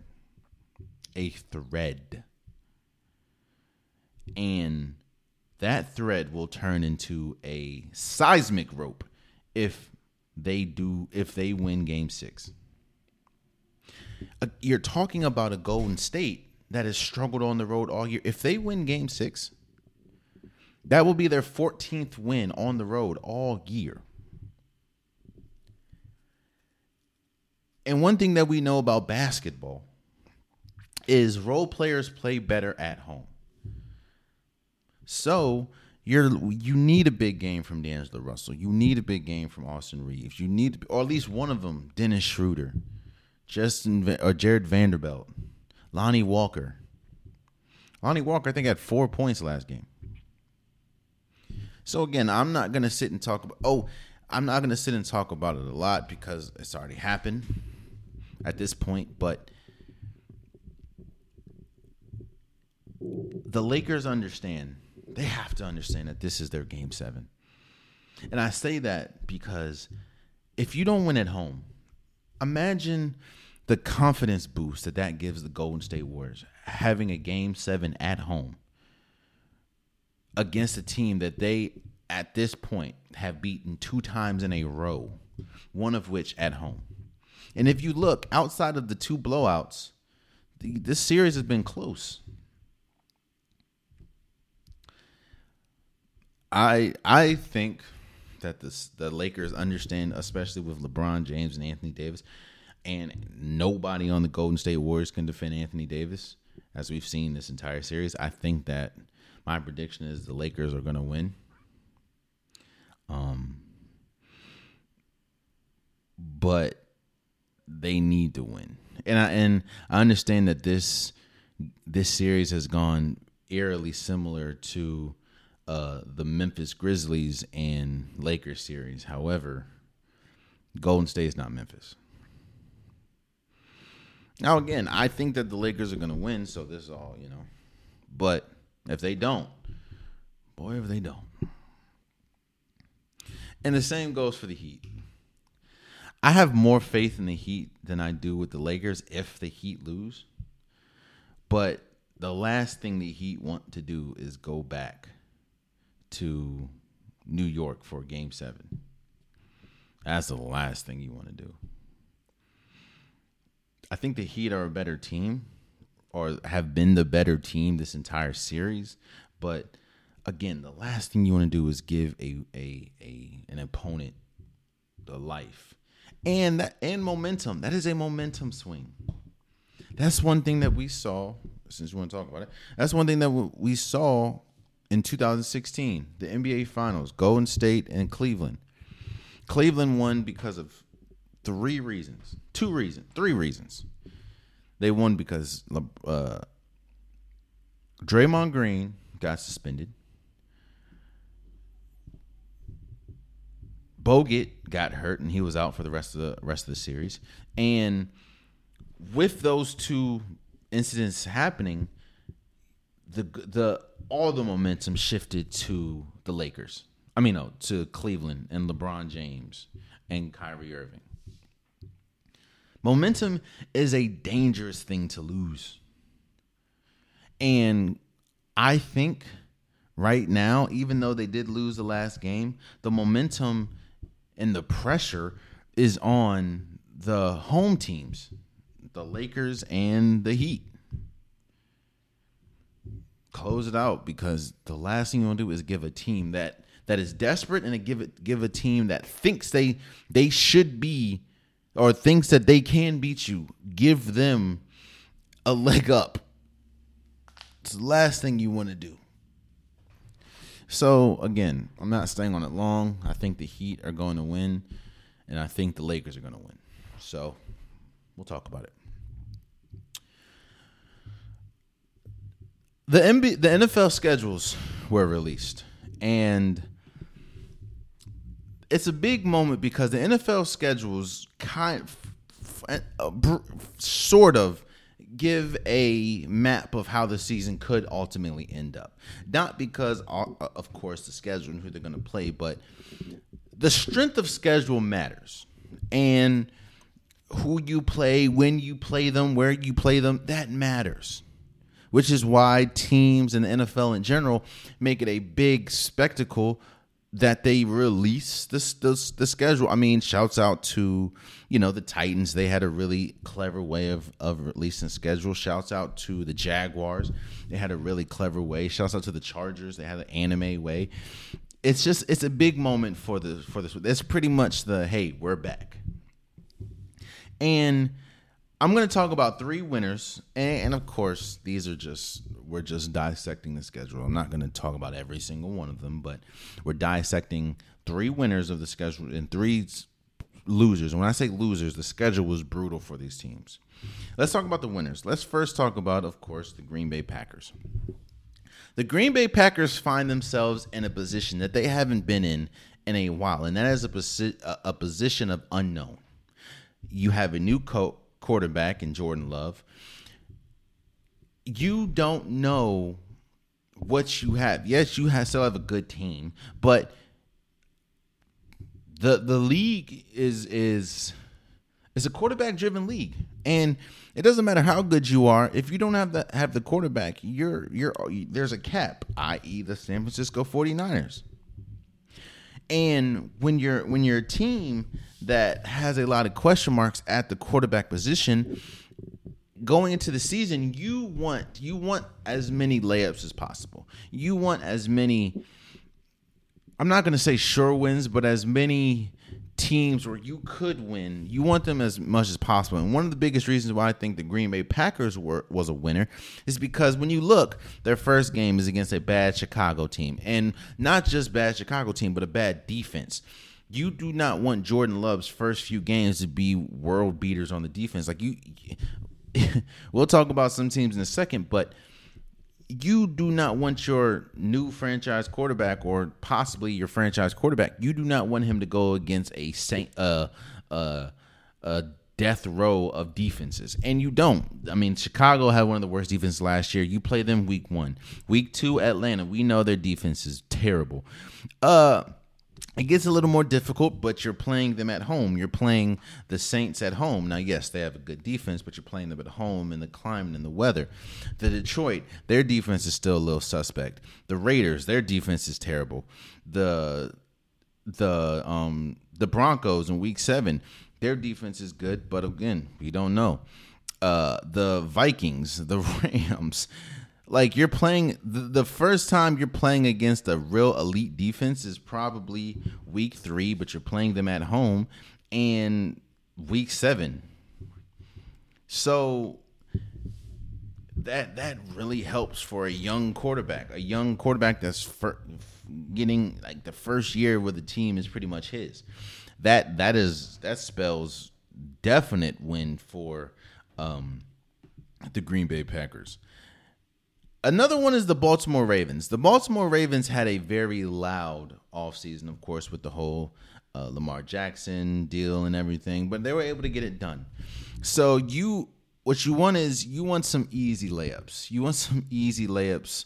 A thread. And that thread will turn into a seismic rope if they do if they win game 6. Uh, you're talking about a Golden State that has struggled on the road all year. If they win game 6, that will be their 14th win on the road all year. And one thing that we know about basketball is role players play better at home. So you're you need a big game from D'Angelo Russell. You need a big game from Austin Reaves. You need, or at least one of them, Dennis Schroeder, Justin or Jarred Vanderbilt, Lonnie Walker. Lonnie Walker, I think, had four points last game. So again, I'm not gonna sit and talk about. Oh, I'm not gonna sit and talk about it a lot because it's already happened at this point, but the Lakers understand. They have to understand that this is their game 7. And I say that because if you don't win at home, imagine the confidence boost that that gives the Golden State Warriors having a game 7 at home against a team that they at this point have beaten two times in a row, one of which at home. And if you look outside of the two blowouts, the, this series has been close. I I think that this the Lakers understand, especially with LeBron James and Anthony Davis, and nobody on the Golden State Warriors can defend Anthony Davis, as we've seen this entire series. I think that my prediction is the Lakers are going to win. Um, but they need to win. And I and I understand that this this series has gone eerily similar to uh, the Memphis Grizzlies and Lakers series. However, Golden State is not Memphis. Now, again, I think that the Lakers are going to win, so this is all, you know. But if they don't, boy, if they don't. And the same goes for the Heat. I have more faith in the Heat than I do with the Lakers if the Heat lose. But the last thing the Heat want to do is go back to New York for game seven. That's the last thing you want to do. I think the Heat are a better team or have been the better team this entire series. But again, the last thing you want to do is give a, a, a an opponent the life. And that and momentum. That is a momentum swing. That's one thing that we saw since you want to talk about it. That's one thing that we saw in 2016, the NBA Finals, Golden State and Cleveland. Cleveland won because of three reasons, two reasons, three reasons. They won because uh, Draymond Green got suspended. Bogut got hurt and he was out for the rest of the rest of the series. And with those two incidents happening, the the all the momentum shifted to the Lakers. I mean, no, to Cleveland and LeBron James and Kyrie Irving. Momentum is a dangerous thing to lose. And I think right now, even though they did lose the last game, the momentum and the pressure is on the home teams, the Lakers and the Heat. Close it out because the last thing you want to do is give a team that that is desperate and give it give a team that thinks they they should be or thinks that they can beat you. Give them a leg up. It's the last thing you want to do so again i'm not staying on it long. I think the heat are going to win and i think the lakers are going to win. So we'll talk about it. The NBA, the NFL schedules were released, and it's a big moment because the NFL schedules kind of, uh, sort of give a map of how the season could ultimately end up. Not because, uh, of course, the schedule and who they're going to play, but the strength of schedule matters, and who you play, when you play them, where you play them, that matters which is why teams and the NFL in general make it a big spectacle that they release this, this the schedule. I mean, shouts out to you know the Titans. They had a really clever way of of releasing schedule. Shouts out to the Jaguars. They had a really clever way. Shouts out to the Chargers. They had an anime way. It's just it's a big moment for the for this. It's pretty much the hey we're back. And I'm going to talk about three winners, and, and, of course, these are just we're just dissecting the schedule. I'm not going to talk about every single one of them, but we're dissecting three winners of the schedule and three losers. And when I say losers, the schedule was brutal for these teams. Let's talk about the winners. Let's first talk about, of course, the Green Bay Packers. The Green Bay Packers find themselves in a position that they haven't been in in a while, and that is a, posi- a position of unknown. You have a new coach quarterback in Jordan Love, you don't know what you have. Yes, you have, still have a good team, but the the league is is is a quarterback driven league, and it doesn't matter how good you are if you don't have the have the quarterback. You're you're there's a cap, i.e., the San Francisco 49ers. And when you're when you're a team that has a lot of question marks at the quarterback position, going into the season, you want you want as many layups as possible. You want as many I'm not going to say sure wins, but as many teams where you could win, you want them as much as possible. And one of the biggest reasons why I think the Green Bay Packers were was a winner is because when you look, their first game is against a bad Chicago team, and not just bad Chicago team, but a bad defense. you do not want Jordan Love's first few games to be world beaters on the defense. Like you, we'll talk about some teams in a second, but you do not want your new franchise quarterback or possibly your franchise quarterback. You do not want him to go against a saint, uh, uh, a death row of defenses, and you don't. I mean, Chicago had one of the worst defenses last year. You play them week one, week two, Atlanta. We know their defense is terrible. Uh it gets a little more difficult, but you're playing them at home. You're playing the Saints at home. Now, yes, they have a good defense, but you're playing them at home in the climate and the weather. The Detroit, their defense is still a little suspect. The Raiders, their defense is terrible. The the um the Broncos in week seven, their defense is good, but again, we don't know. Uh the Vikings, the Rams, like you're playing the, the, first time you're playing against a real elite defense is probably week three, but you're playing them at home and week seven. So that that really helps for a young quarterback, a young quarterback that's getting like the first year with the team is pretty much his. That that is that spells definite win for um, the Green Bay Packers. Another one is the Baltimore Ravens. The Baltimore Ravens had a very loud offseason, of course, with the whole uh, Lamar Jackson deal and everything, but they were able to get it done. So you what you want is you want some easy layups. You want some easy layups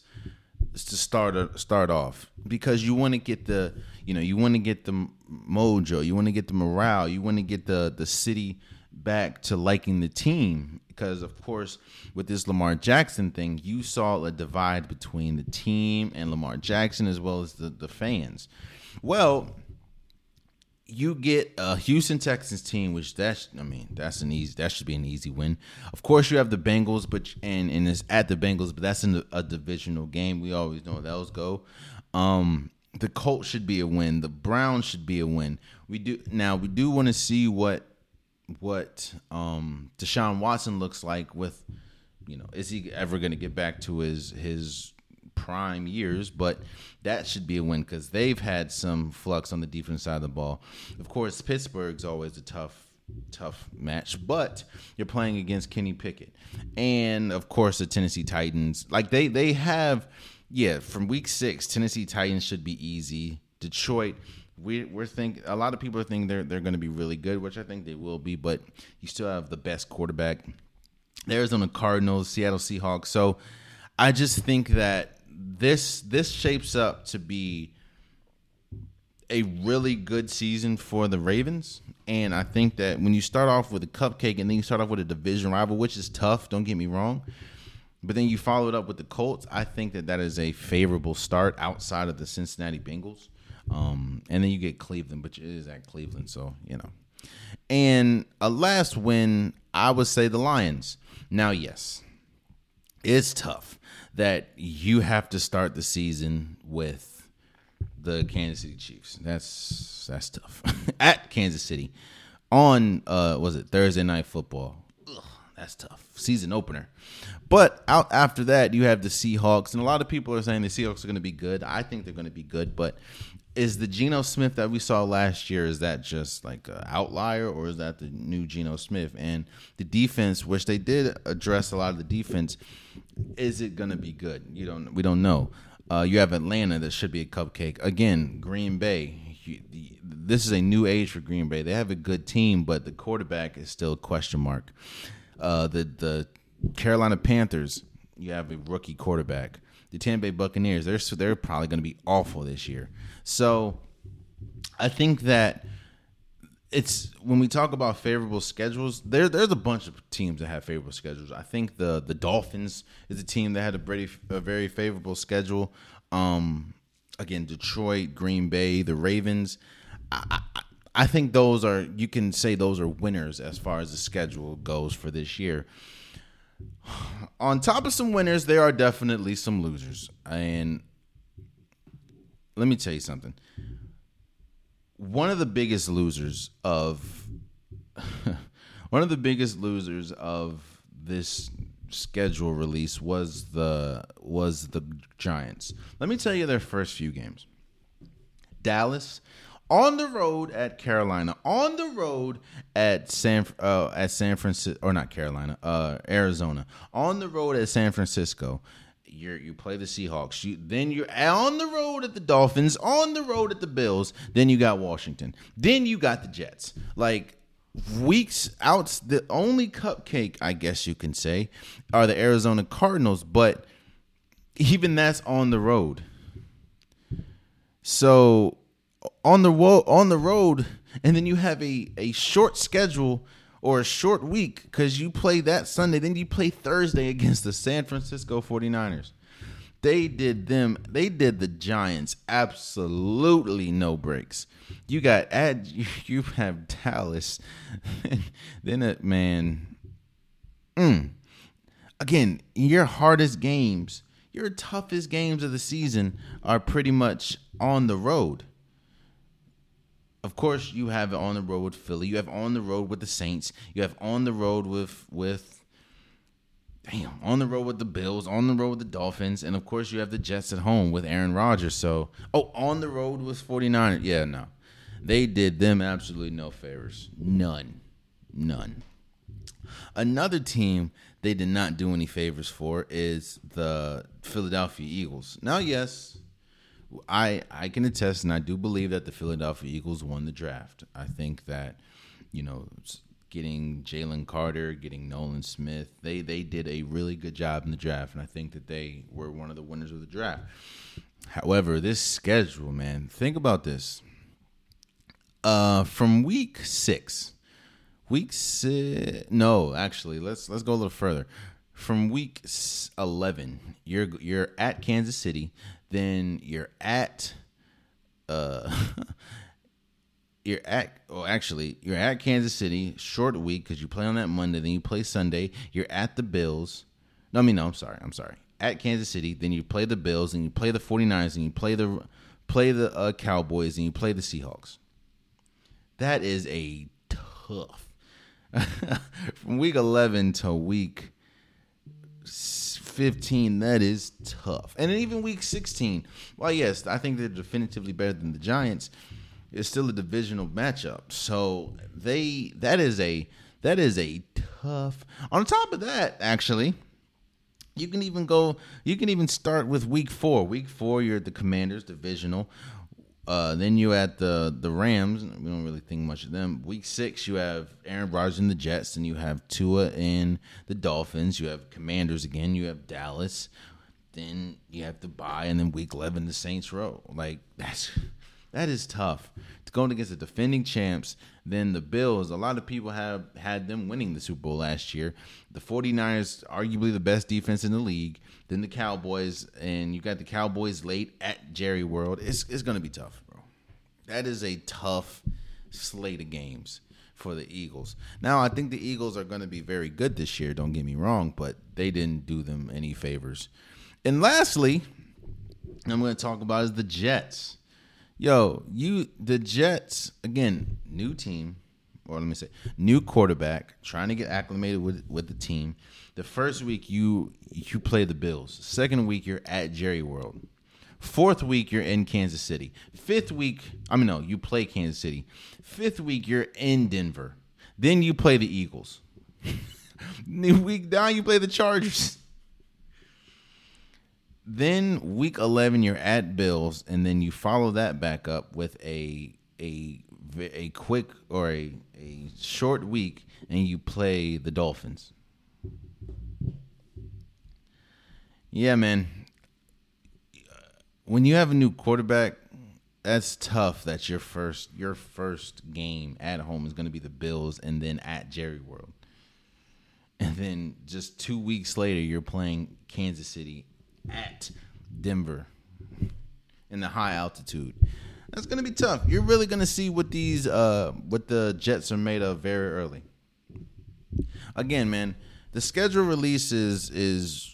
to start start off because you want to get the you know you want to get the mojo, you want to get the morale, you want to get the the city back to liking the team because of course with this Lamar Jackson thing, you saw a divide between the team and Lamar Jackson as well as the, the fans. Well, you get a Houston Texans team, which that's I mean that's an easy that should be an easy win. Of course, you have the Bengals, but and and it's at the Bengals, but that's in a divisional game. We always know how those go. Um, the Colts should be a win. The Browns should be a win. We do now. We do want to see what what um, Deshaun Watson looks like with, you know, is he ever going to get back to his his prime years? But that should be a win because they've had some flux on the defense side of the ball. Of course, Pittsburgh's always a tough tough match, but you're playing against Kenny Pickett, and of course the Tennessee Titans. Like they they have, yeah, from week six, Tennessee Titans should be easy. Detroit we we're think a lot of people are thinking they're they're going to be really good, which I think they will be. But you still have the best quarterback, the Arizona Cardinals, Seattle Seahawks. So I just think that this this shapes up to be a really good season for the Ravens. And I think that when you start off with a cupcake and then you start off with a division rival, which is tough, don't get me wrong, but then you follow it up with the Colts, I think that that is a favorable start outside of the Cincinnati Bengals. Um, and then you get Cleveland, but it is at Cleveland, so you know. And a last win, I would say the Lions. Now, yes, it's tough that you have to start the season with the Kansas City Chiefs. That's that's tough at Kansas City on uh was it Thursday night football. Ugh, that's tough season opener. But out after that, you have the Seahawks, and a lot of people are saying the Seahawks are going to be good. I think they're going to be good, but is the Geno Smith that we saw last year is that just like an outlier or is that the new Geno Smith? And the defense which they did address a lot of the defense is it going to be good? You don't we don't know. Uh, you have Atlanta that should be a cupcake. Again Green Bay you, the, this is a new age for Green Bay. They have a good team but the quarterback is still a question mark. Uh, the the Carolina Panthers you have a rookie quarterback the Tampa Bay Buccaneers they're they're probably going to be awful this year so I think that it's when we talk about favorable schedules, there there's a bunch of teams that have favorable schedules. I think the the Dolphins is a team that had a very a very favorable schedule. Um, again, Detroit, Green Bay, the Ravens. I, I, I think those are you can say those are winners as far as the schedule goes for this year. On top of some winners, there are definitely some losers, and let me tell you something. One of the biggest losers of one of the biggest losers of this schedule release was the was the Giants. Let me tell you their first few games. Dallas on the road at Carolina, on the road at San uh, at San Francisco or not Carolina, uh, Arizona, on the road at San Francisco. You you play the Seahawks. You then you're on the road at the Dolphins, on the road at the Bills. Then you got Washington. Then you got the Jets. Like weeks out, the only cupcake I guess you can say are the Arizona Cardinals, but even that's on the road. So on the wo- on the road, and then you have a a short schedule or a short week because you play that Sunday, then you play Thursday against the San Francisco 49ers. They did them, they did the Giants absolutely no breaks. You got at you have Dallas, then it man. Mm, again, your hardest games, your toughest games of the season are pretty much on the road. Of course, you have it on the road with Philly. You have on the road with the Saints. You have on the road with with damn on the road with the Bills. On the road with the Dolphins, and of course, you have the Jets at home with Aaron Rodgers. So, oh, on the road with 49ers. Yeah, no, they did them absolutely no favors. None, none. Another team they did not do any favors for is the Philadelphia Eagles. Now, yes, I I can attest, and I do believe that the Philadelphia Eagles won the draft. I think that you know getting Jalen Carter, getting Nolan Smith, they they did a really good job in the draft, and I think that they were one of the winners of the draft. However, this schedule, man, think about this. Uh, from week six, week six, no, actually, let's let's go a little further. From week eleven, you're you're at Kansas City then you're at uh you're at well actually you're at Kansas City short week because you play on that Monday then you play Sunday you're at the Bills. No I mean no I'm sorry I'm sorry. At Kansas City then you play the Bills and you play the 49ers and you play the play the uh, Cowboys and you play the Seahawks. That is a tough from week 11 to week 15, that is tough. And even week 16, well, yes, I think they're definitively better than the Giants. It's still a divisional matchup. So they that is a that is a tough. On top of that, actually, you can even go you can even start with week four. Week four, you're at the Commanders divisional. Uh, then you at the the Rams. We don't really think much of them. Week six, you have Aaron Rodgers and the Jets, and you have Tua and the Dolphins. You have Commanders again. You have Dallas. Then you have to bye, and then week eleven, the Saints row. Like that's that is tough. It's going against the defending champs. Then the Bills, a lot of people have had them winning the Super Bowl last year. The 49ers, arguably the best defense in the league. Then the Cowboys, and you got the Cowboys late at Jerry World. It's, it's going to be tough, bro. That is a tough slate of games for the Eagles. Now, I think the Eagles are going to be very good this year, don't get me wrong, but they didn't do them any favors. And lastly, I'm going to talk about is the Jets. Yo, you the Jets again, new team, or let me say, new quarterback, trying to get acclimated with with the team. The first week you you play the Bills. Second week you're at Jerry World. Fourth week you're in Kansas City. Fifth week, I mean no, you play Kansas City. Fifth week you're in Denver. Then you play the Eagles. New week down you play the Chargers. Then week 11 you're at Bills and then you follow that back up with a a a quick or a a short week and you play the Dolphins. Yeah, man. When you have a new quarterback, that's tough. That's your first your first game at home is going to be the Bills and then at Jerry World. And then just 2 weeks later you're playing Kansas City at Denver in the high altitude. That's gonna be tough. You're really gonna see what these uh what the Jets are made of very early. Again, man, the schedule release is is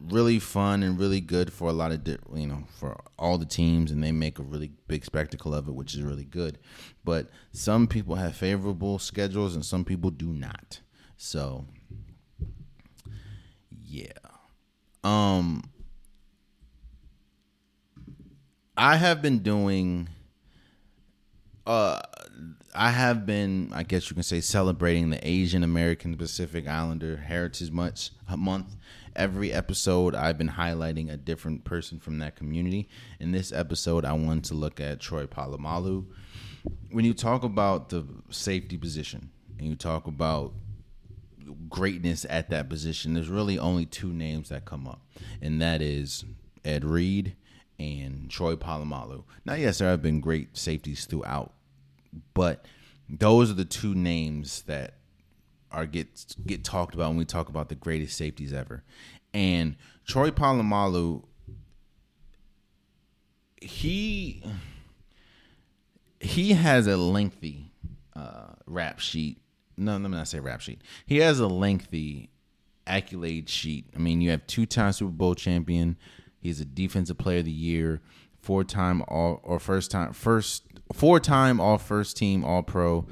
really fun and really good for a lot of you know for all the teams and they make a really big spectacle of it which is really good but some people have favorable schedules and some people do not so yeah um I have been doing uh, I have been, I guess you can say, celebrating the Asian American Pacific Islander Heritage Month. Month. Every episode, I've been highlighting a different person from that community. In this episode, I wanted to look at Troy Polamalu. When you talk about the safety position and you talk about greatness at that position, there's really only two names that come up, and that is Ed Reed and Troy Polamalu. Now, yes, there have been great safeties throughout, but those are the two names that are get get talked about when we talk about the greatest safeties ever. And Troy Polamalu, he he has a lengthy uh, rap sheet. No, let me not say rap sheet. He has a lengthy accolade sheet. I mean, you have two time Super Bowl champion. He's a defensive player of the year, four time all or first time first four time all first team all pro,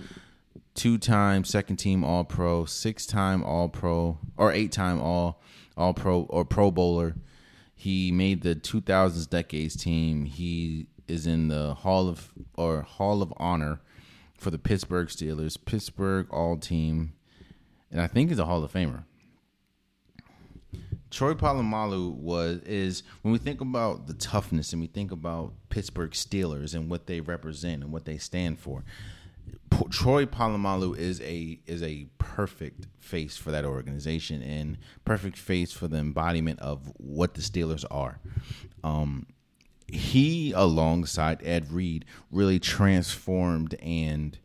two time second team all pro, six time all pro or eight time all all pro or pro bowler. He made the 2000s decades team. He is in the Hall of or Hall of Honor for the Pittsburgh Steelers, Pittsburgh All Team, and I think he's a Hall of Famer. Troy Polamalu was is when we think about the toughness and we think about Pittsburgh Steelers and what they represent and what they stand for. P- Troy Polamalu is a is a perfect face for that organization and perfect face for the embodiment of what the Steelers are. Um, he, alongside Ed Reed, really transformed and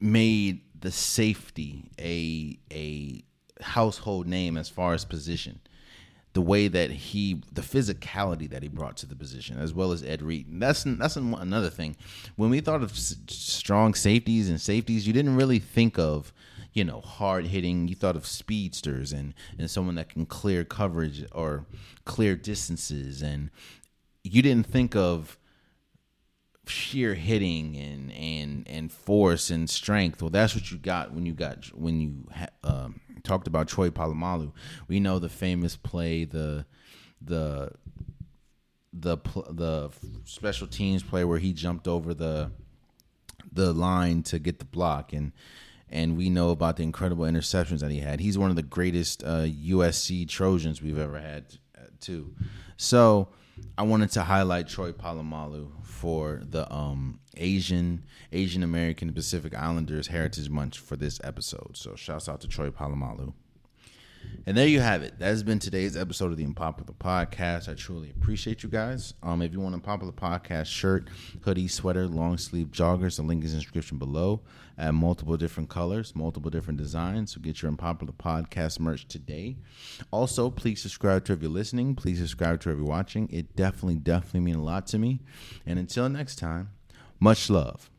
made the safety a a household name as far as position. The way that he, the physicality that he brought to the position, as well as Ed Reed. That's that's another thing. When we thought of strong safeties and safeties, you didn't really think of, you know, hard hitting. You thought of speedsters and and someone that can clear coverage or clear distances, and you didn't think of sheer hitting and and and force and strength. Well, that's what you got when you got when you um, talked about Troy Polamalu. We know the famous play, the the the the special teams play where he jumped over the the line to get the block and and we know about the incredible interceptions that he had. He's one of the greatest uh, USC Trojans we've ever had uh, too. So I wanted to highlight Troy Polamalu for the um, Asian Asian American Pacific Islanders Heritage Month for this episode. So shouts out to Troy Polamalu. And there you have it. That has been today's episode of the Unpopular Podcast. I truly appreciate you guys. Um, if you want a Popular Podcast shirt, hoodie, sweater, long sleeve joggers, the link is in the description below. At multiple different colors, multiple different designs. So get your Unpopular Podcast merch today. Also, please subscribe to if you're listening. Please subscribe to if you're watching. It definitely, definitely means a lot to me. And until next time, much love.